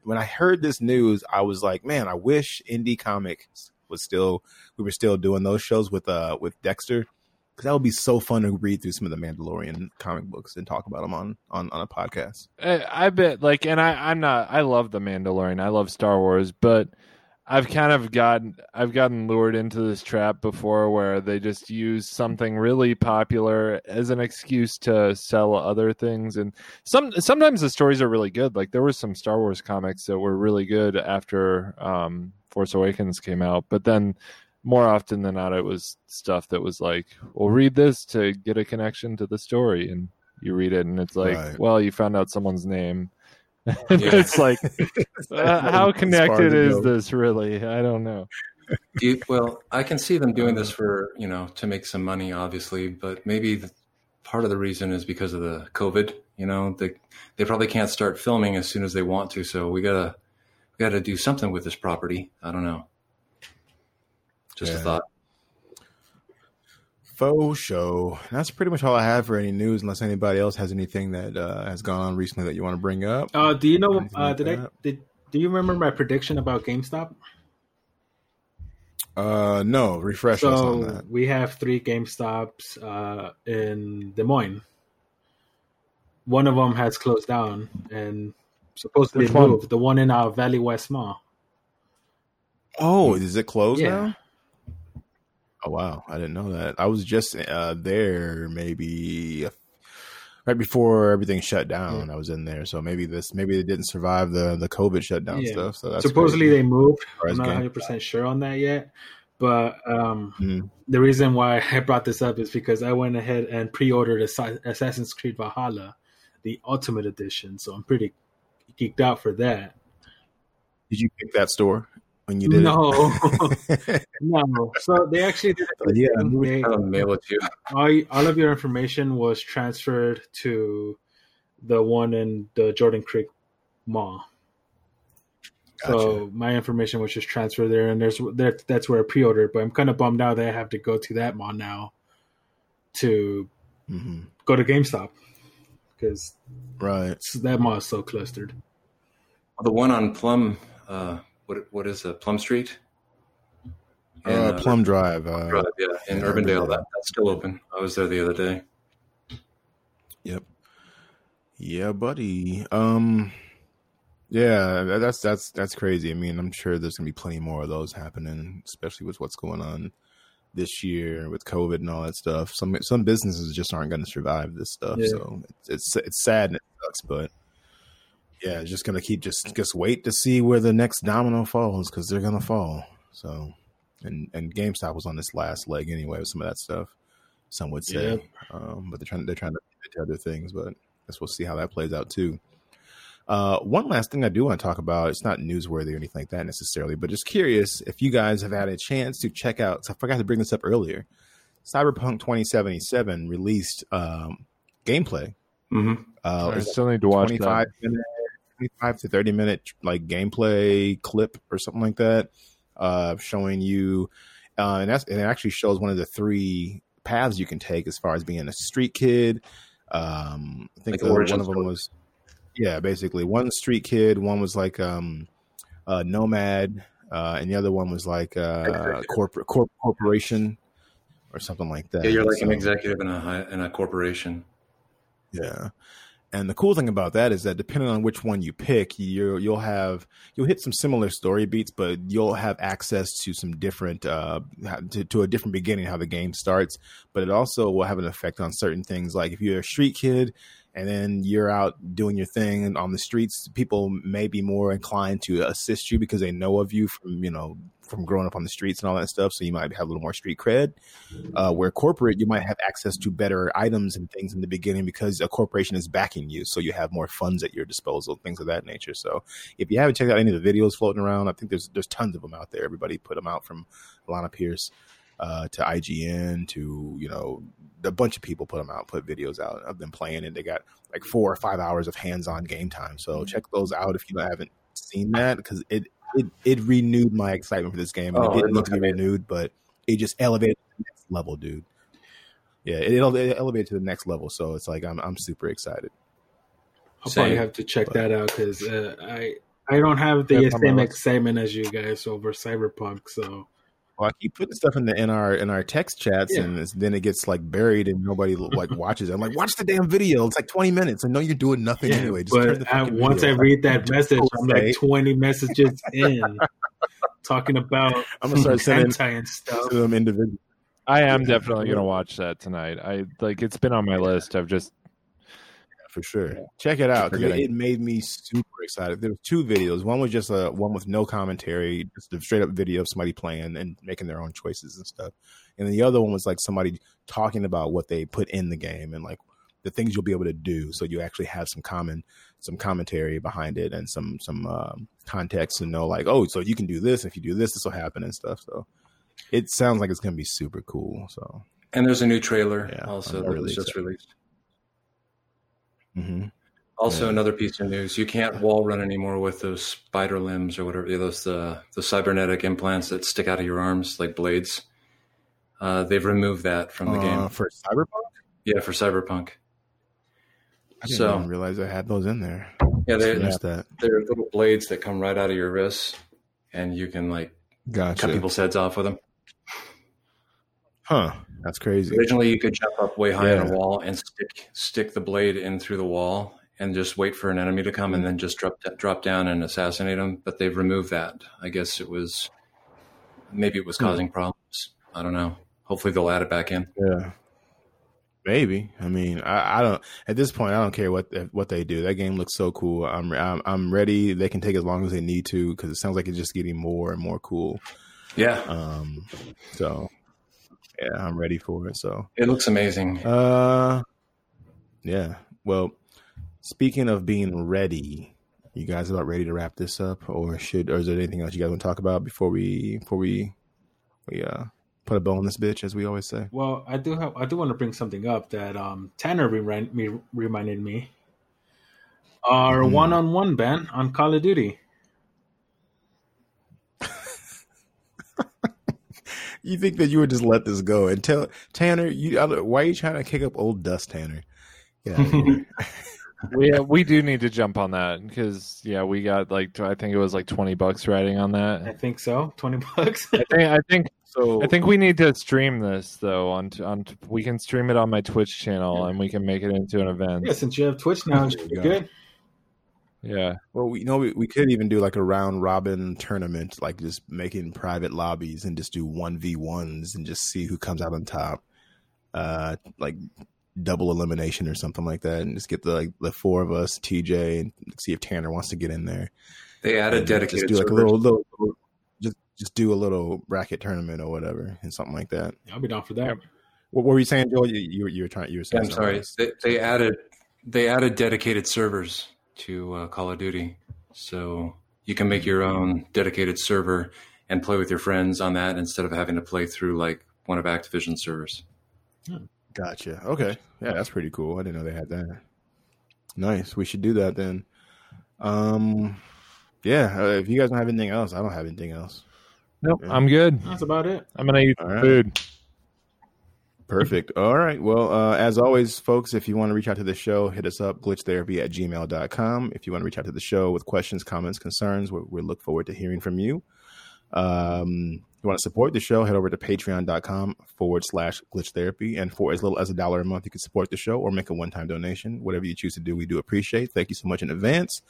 when I heard this news, I was like, man, I wish indie comics was still we were still doing those shows with uh with Dexter because that would be so fun to read through some of the Mandalorian comic books and talk about them on on on a podcast. I, I bet like, and I, I'm not. I love the Mandalorian. I love Star Wars, but I've kind of gotten I've gotten lured into this trap before where they just use something really popular as an excuse to sell other things and some sometimes the stories are really good like there were some Star Wars comics that were really good after um Force Awakens came out but then more often than not, it was stuff that was like, "Well, read this to get a connection to the story," and you read it, and it's like, Right. "Well, you found out someone's name." Yeah. it's like, uh, how connected is it is this really? I don't know. Do you, well, I can see them doing this for you know to make some money, obviously, but maybe the, part of the reason is because of the COVID. You know, they they probably can't start filming as soon as they want to, so we gotta we gotta do something with this property. I don't know. Just a thought. Faux show. That's pretty much all I have for any news, unless anybody else has anything that uh, has gone on recently that you want to bring up. Uh, do you know? Uh, like did I did? Do you remember my prediction about GameStop? Uh, no, refresh us on So that. we have three GameStops uh, in Des Moines. One of them has closed down and supposedly moved. The one in our Valley West Mall. Oh, is it closed Yeah. now? Oh wow, I didn't know that. I was just uh, there maybe right before everything shut down. I was in there, so maybe this maybe they didn't survive the the COVID shutdown Yeah. stuff. So that's supposedly crazy. they moved. I'm not 100 percent sure on that yet, but um, Mhm. the reason why I brought this up is because I went ahead and pre-ordered Assassin's Creed Valhalla, the Ultimate Edition. So I'm pretty geeked out for that. Did you pick that store when you did No, it? no. So they actually did. a good Yeah, thing. They- I'll mail it to you. all, all of your information was transferred to the one in the Jordan Creek Mall. So my information was just transferred there, and there's there, that's where I pre-ordered. But I'm kind of bummed out that I have to go to that mall now to hmm go to GameStop because Right. that mall is so clustered. The one on Plum, uh, what what is it? Plum Street? In, Uh, uh, Plum Drive. Uh, Drive, yeah, in Urbandale. That, that's still open. I was there the other day. Yep. Yeah, buddy. Um yeah, that's that's that's crazy. I mean, I'm sure there's going to be plenty more of those happening, especially with what's going on this year with COVID and all that stuff. Some some businesses just aren't going to survive this stuff. Yeah. So it's, it's it's sad and it sucks, but yeah, just going to keep just just wait to see where the next domino falls cuz they're going to fall. So and and GameStop was on this last leg anyway with some of that stuff. Some would say, Yep. um, but they're trying they're trying to pivot to other things. But I guess we'll see how that plays out too. Uh, one last thing I do want to talk about. It's not newsworthy or anything like that necessarily, but just curious if you guys have had a chance to check out. So I forgot to bring this up earlier. Cyberpunk 2077 released um, gameplay. Mm-hmm. Uh, I still need to watch 25 that. minute 25 to 30 minute like gameplay clip or something like that uh showing you uh and that's and it actually shows one of the three paths you can take as far as being a street kid um i think Like one of them was yeah basically one street kid one was like um uh nomad uh and the other one was like uh corporate corp- corporation or something like that Yeah, you're like an executive in a high, in a corporation. Yeah. And the cool thing about that is that depending on which one you pick, you you'll have you'll hit some similar story beats, but you'll have access to some different uh to, to a different beginning how the game starts. But it also will have an effect on certain things. Like if you're a street kid and then you're out doing your thing on the streets, people may be more inclined to assist you because they know of you from you know from growing up on the streets and all that stuff. So you might have a little more street cred uh, where corporate you might have access to better items and things in the beginning because a corporation is backing you. So you have more funds at your disposal things of that nature. So if you haven't checked out any of the videos floating around i think there's there's tons of them out there. Everybody put them out from lana pierce uh, to ign to you know a bunch of people put them out put videos out of them playing and they got like four or five hours of hands-on game time so check those out if you haven't seen that because it it, it renewed my excitement for this game and Oh, it didn't it need to be amazing. renewed but it just elevated to the next level, dude. Yeah, it, it'll it elevated to the next level. So it's like I'm I'm super excited. I'll Same. probably have to check But- that out because uh, I I don't have the Yeah, same excitement as you guys over Cyberpunk. So Well, I keep putting stuff in the in our in our text chats, Yeah. and it's, then it gets like buried, and nobody like watches it. I'm like, watch the damn video. It's like 20 minutes. I know you're doing nothing yeah, anyway. Just turn but the I, once I video off. read that message, I'm Okay. like 20 messages in talking about I'm gonna start sending and stuff. to them individually. I am definitely gonna watch that tonight. I like it's been on my list. I've just for sure. Check it out it, made me super excited. There were two videos. One was just a one with no commentary, just a straight up video of somebody playing and making their own choices and stuff. And then the other one was like somebody talking about what they put in the game and like the things you'll be able to do. So you actually have some common some commentary behind it and some some um, context to know like oh so you can do this if you do this this will happen and stuff. So it sounds like it's gonna be super cool. So And there's a new trailer Yeah, also that really was just excited. released. Hmm Also, Yeah. another piece of news: you can't wall run anymore with those spider limbs or whatever those the the cybernetic implants that stick out of your arms like blades. Uh, they've removed that from the uh, game. for Cyberpunk. Yeah, for Cyberpunk. I didn't So- realize I had those in there. Yeah, they, that. they're little blades that come right out of your wrists, and you can like Gotcha. cut people's heads off with them. Huh. That's crazy. Originally, you could jump up way high on Yeah. a wall and stick stick the blade in through the wall and just wait for an enemy to come and then just drop drop down and assassinate them. But they've removed that. I guess it was maybe it was Hmm. causing problems. I don't know. Hopefully, they'll add it back in. Yeah. Maybe. I mean, I, I don't. At this point, I don't care what what they do. That game looks so cool. I'm I'm, I'm ready. They can take as long as they need to because it sounds like it's just getting more and more cool. Yeah, Um. So, yeah, I'm ready for it. So, it looks amazing. uh, yeah. Well, speaking of being ready, you guys about ready to wrap this up, or should, or is there anything else you guys want to talk about before we before we we uh put a bow on this bitch, as we always say? Well, I do have I do want to bring something up that um, Tanner remind me reminded me. Our Hmm. one-on-one ban on Call of Duty. You think that you would just let this go and tell Tanner? You why are you trying to kick up old dust, Tanner? Get out of here. we uh, we do need to jump on that because yeah, we got like I think it was like twenty bucks riding on that. I think so. Twenty bucks. I think I think so I think we need to stream this though on on we can stream it on my Twitch channel and we can make it into an event. yeah, since you have Twitch now, it should be go. good. Yeah, Well, we, you know, we, we could even do like a round robin tournament, like just making private lobbies and just do one v ones and just see who comes out on top. Uh, like double elimination or something like that, and just get the like the four of us, TJ, and see if Tanner wants to get in there. They added And dedicated Just do like a little, little, little- just just do a little bracket tournament or whatever, and something like that. I'll be down for that. What, what were you saying, Joel? You, you, were- you were trying. You were Yeah, saying. I'm sorry. They, they added they added dedicated servers to uh, Call of Duty, so you can make your own dedicated server and play with your friends on that instead of having to play through like one of Activision's servers. Gotcha. Okay. Yeah, that's pretty cool. I didn't know they had that. Nice. We should do that then. Um, yeah. Uh, if you guys don't have anything else, I don't have anything else. nope, Yeah. I'm good. That's about it. I'm gonna eat All some right. Perfect. All right. Well, uh, as always, folks, if you want to reach out to the show, hit us up, glitchtherapy at gmail.com. If you want to reach out to the show with questions, comments, concerns, we, we look forward to hearing from you. Um, if you want to support the show, head over to patreon.com forward slash glitch therapy. And for as little as a dollar a month, you can support the show or make a one time donation. Whatever you choose to do, we do appreciate. Thank you so much in advance.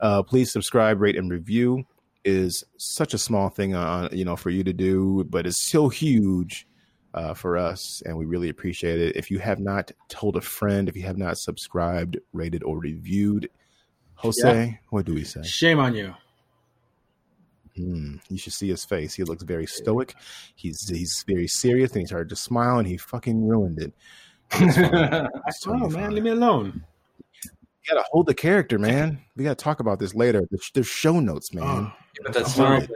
Uh, please subscribe, rate, and review is such a small thing, uh, you know, for you to do, but it's so huge uh, for us, and we really appreciate it. If you have not told a friend, if you have not subscribed, rated, or reviewed, Jose, Yeah. what do we say? Shame on you. Hmm, you should see his face. He looks very stoic. He's he's very serious, and he started to smile, and he fucking ruined it. It's fine. It's Oh totally man, leave me alone. You gotta hold the character, man. We gotta talk about this later. There's, there's show notes, man. Oh, but that's Sorry. not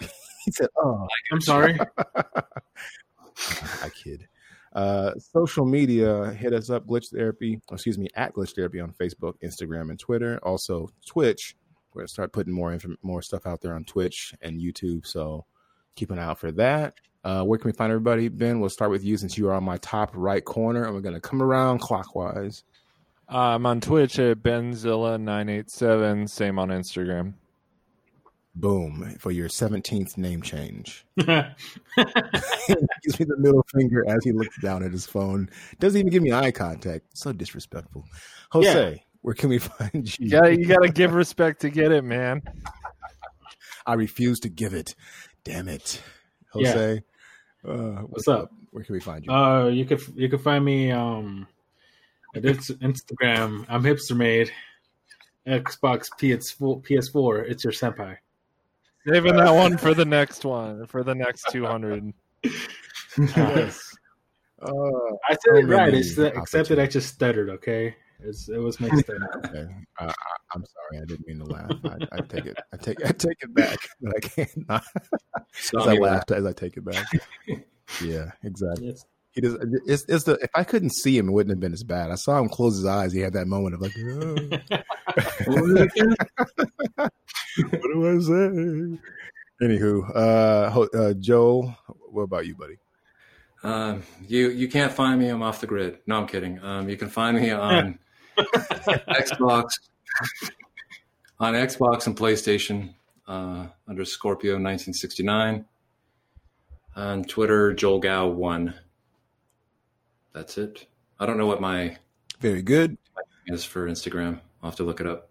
He said, "Oh, I'm sorry. I kid. Uh, social media, hit us up, Glitch Therapy, excuse me, at Glitch Therapy on Facebook, Instagram, and Twitter. Also, Twitch. We're gonna start putting more inf- more stuff out there on Twitch and YouTube. So keep an eye out for that. Uh, where can we find everybody? Ben, we'll start with you since you are on my top right corner, and we're gonna come around clockwise. Uh, I'm on Twitch at Benzilla987. Same on Instagram. Boom for your seventeenth name change. Gives me the middle finger as he looks down at his phone. Doesn't even give me eye contact. So disrespectful. Jose, where can we find you? You gotta, you gotta give respect to get it, man. I refuse to give it. Damn it, Jose. Uh, what's, up? Where can we find you? Uh, you could you could find me um It's Instagram. I'm hipster made. Xbox PS4, PS4. It's your senpai. Saving that one for the next one, for the next 200. Yes. Uh, I said So it right. It's the, except that I just stuttered. Okay, it's, it was mixed up. okay. I, I, I'm sorry. I didn't mean to laugh. I, I take it. I take. I take it back. But I can't. Not, as I me laughed as I take it back. Yeah, exactly. Yes. He does. It's, it's the. If I couldn't see him, it wouldn't have been as bad. I saw him close his eyes. He had that moment of like, "Oh, What was it again? what do I say? Anywho, uh, ho- uh, Joel, what about you, buddy? Um, you you can't find me. I'm off the grid. No, I'm kidding. Um, you can find me on Xbox, on Xbox and PlayStation uh, under Scorpio 1969. On Twitter, Joel Gao one. That's it. I don't know what my Very good. is for Instagram. I'll have to look it up.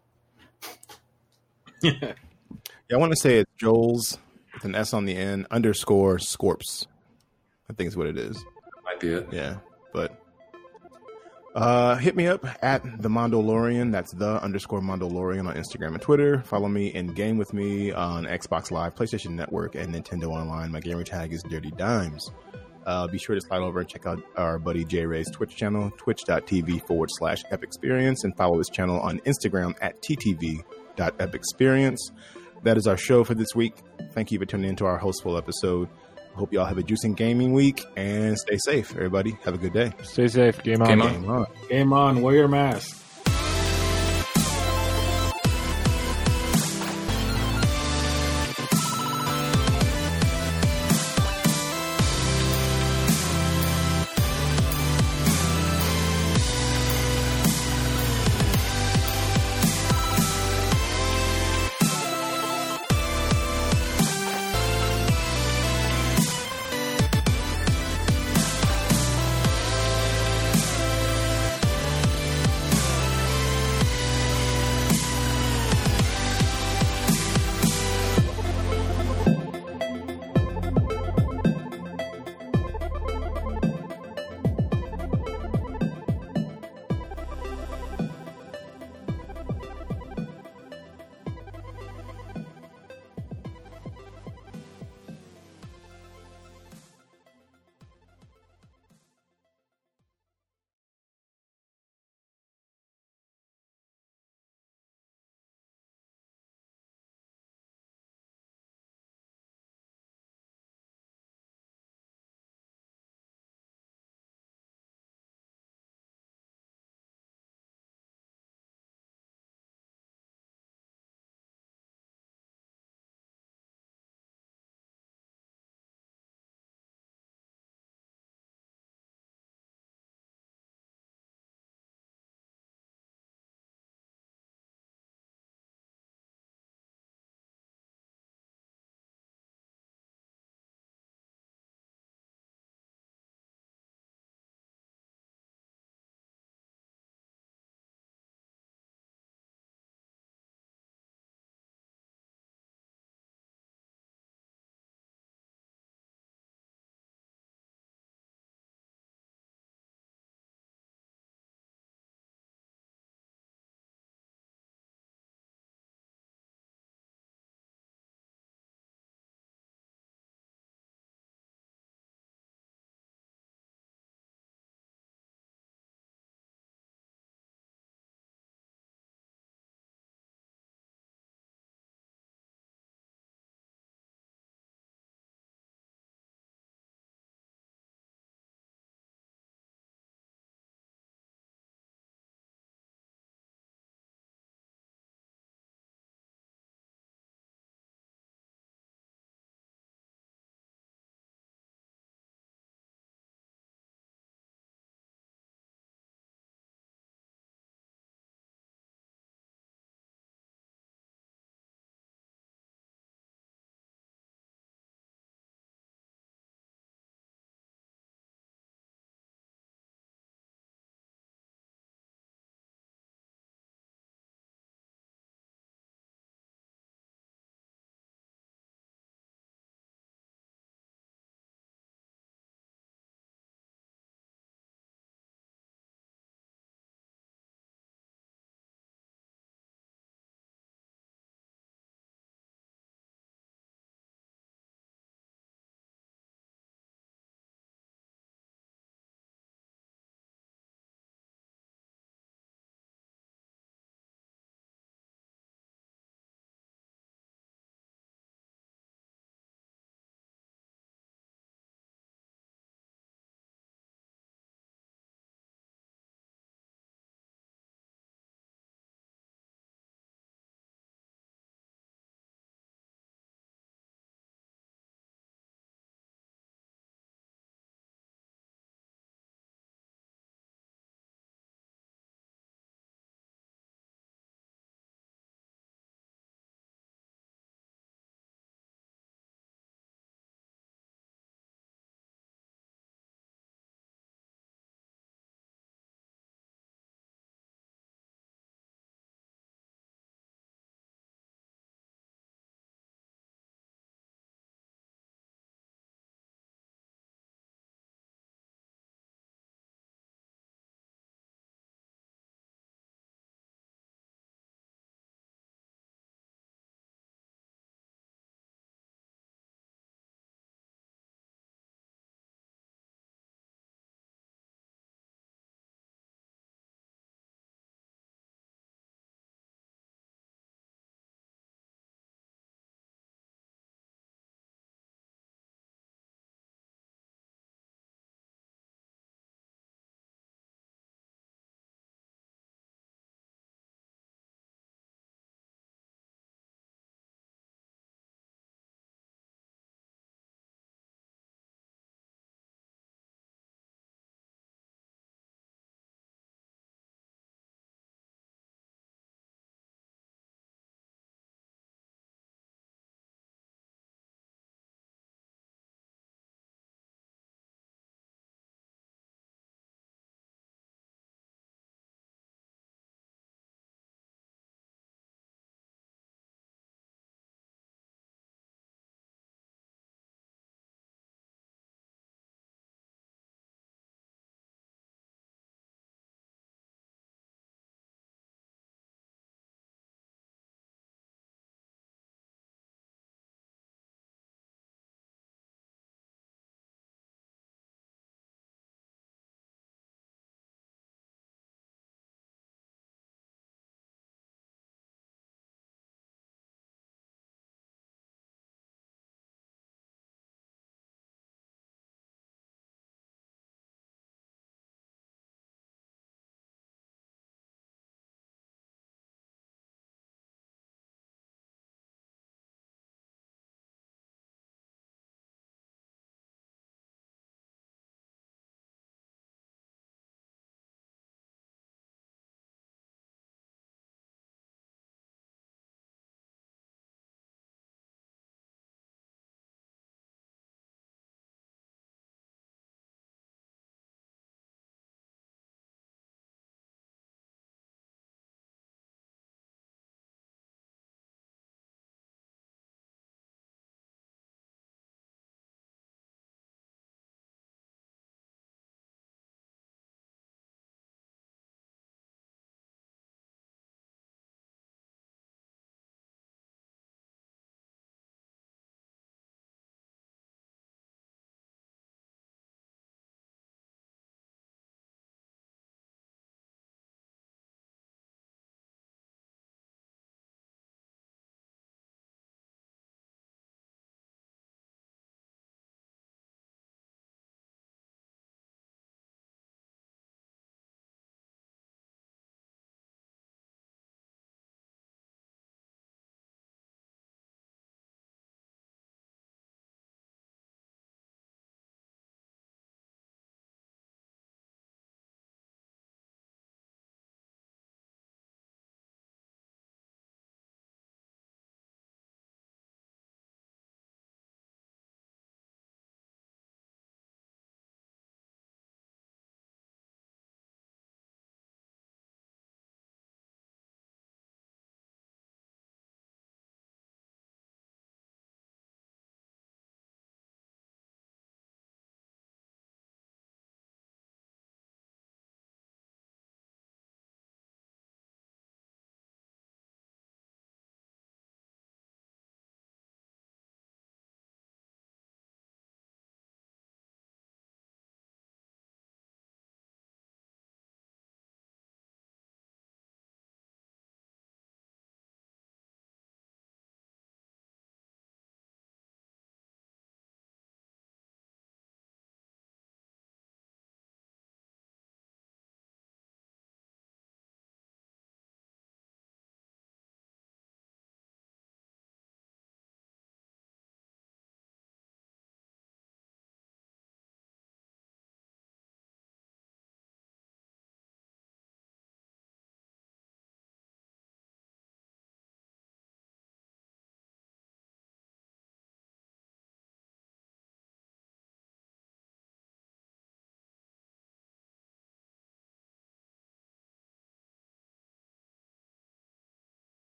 Yeah, I want to say it's Joel's with an S on the end underscore Scorps. I think is what it is. Might be it. Yeah, but uh, hit me up at the Mondolorian. That's the underscore Mondolorian on Instagram and Twitter. Follow me and game with me on Xbox Live, PlayStation Network, and Nintendo Online. My gamer tag is Dirty Dimes. Uh, be sure to slide over and check out our buddy J Ray's Twitch channel, twitch.tv forward slash epexperience, and follow his channel on Instagram at ttv.epexperience. That is our show for this week. Thank you for tuning in to our hostful episode. Hope y'all have a juicing gaming week and stay safe, everybody. Have a good day. Stay safe. Game on. Game on. Game on. Game on. Wear your mask.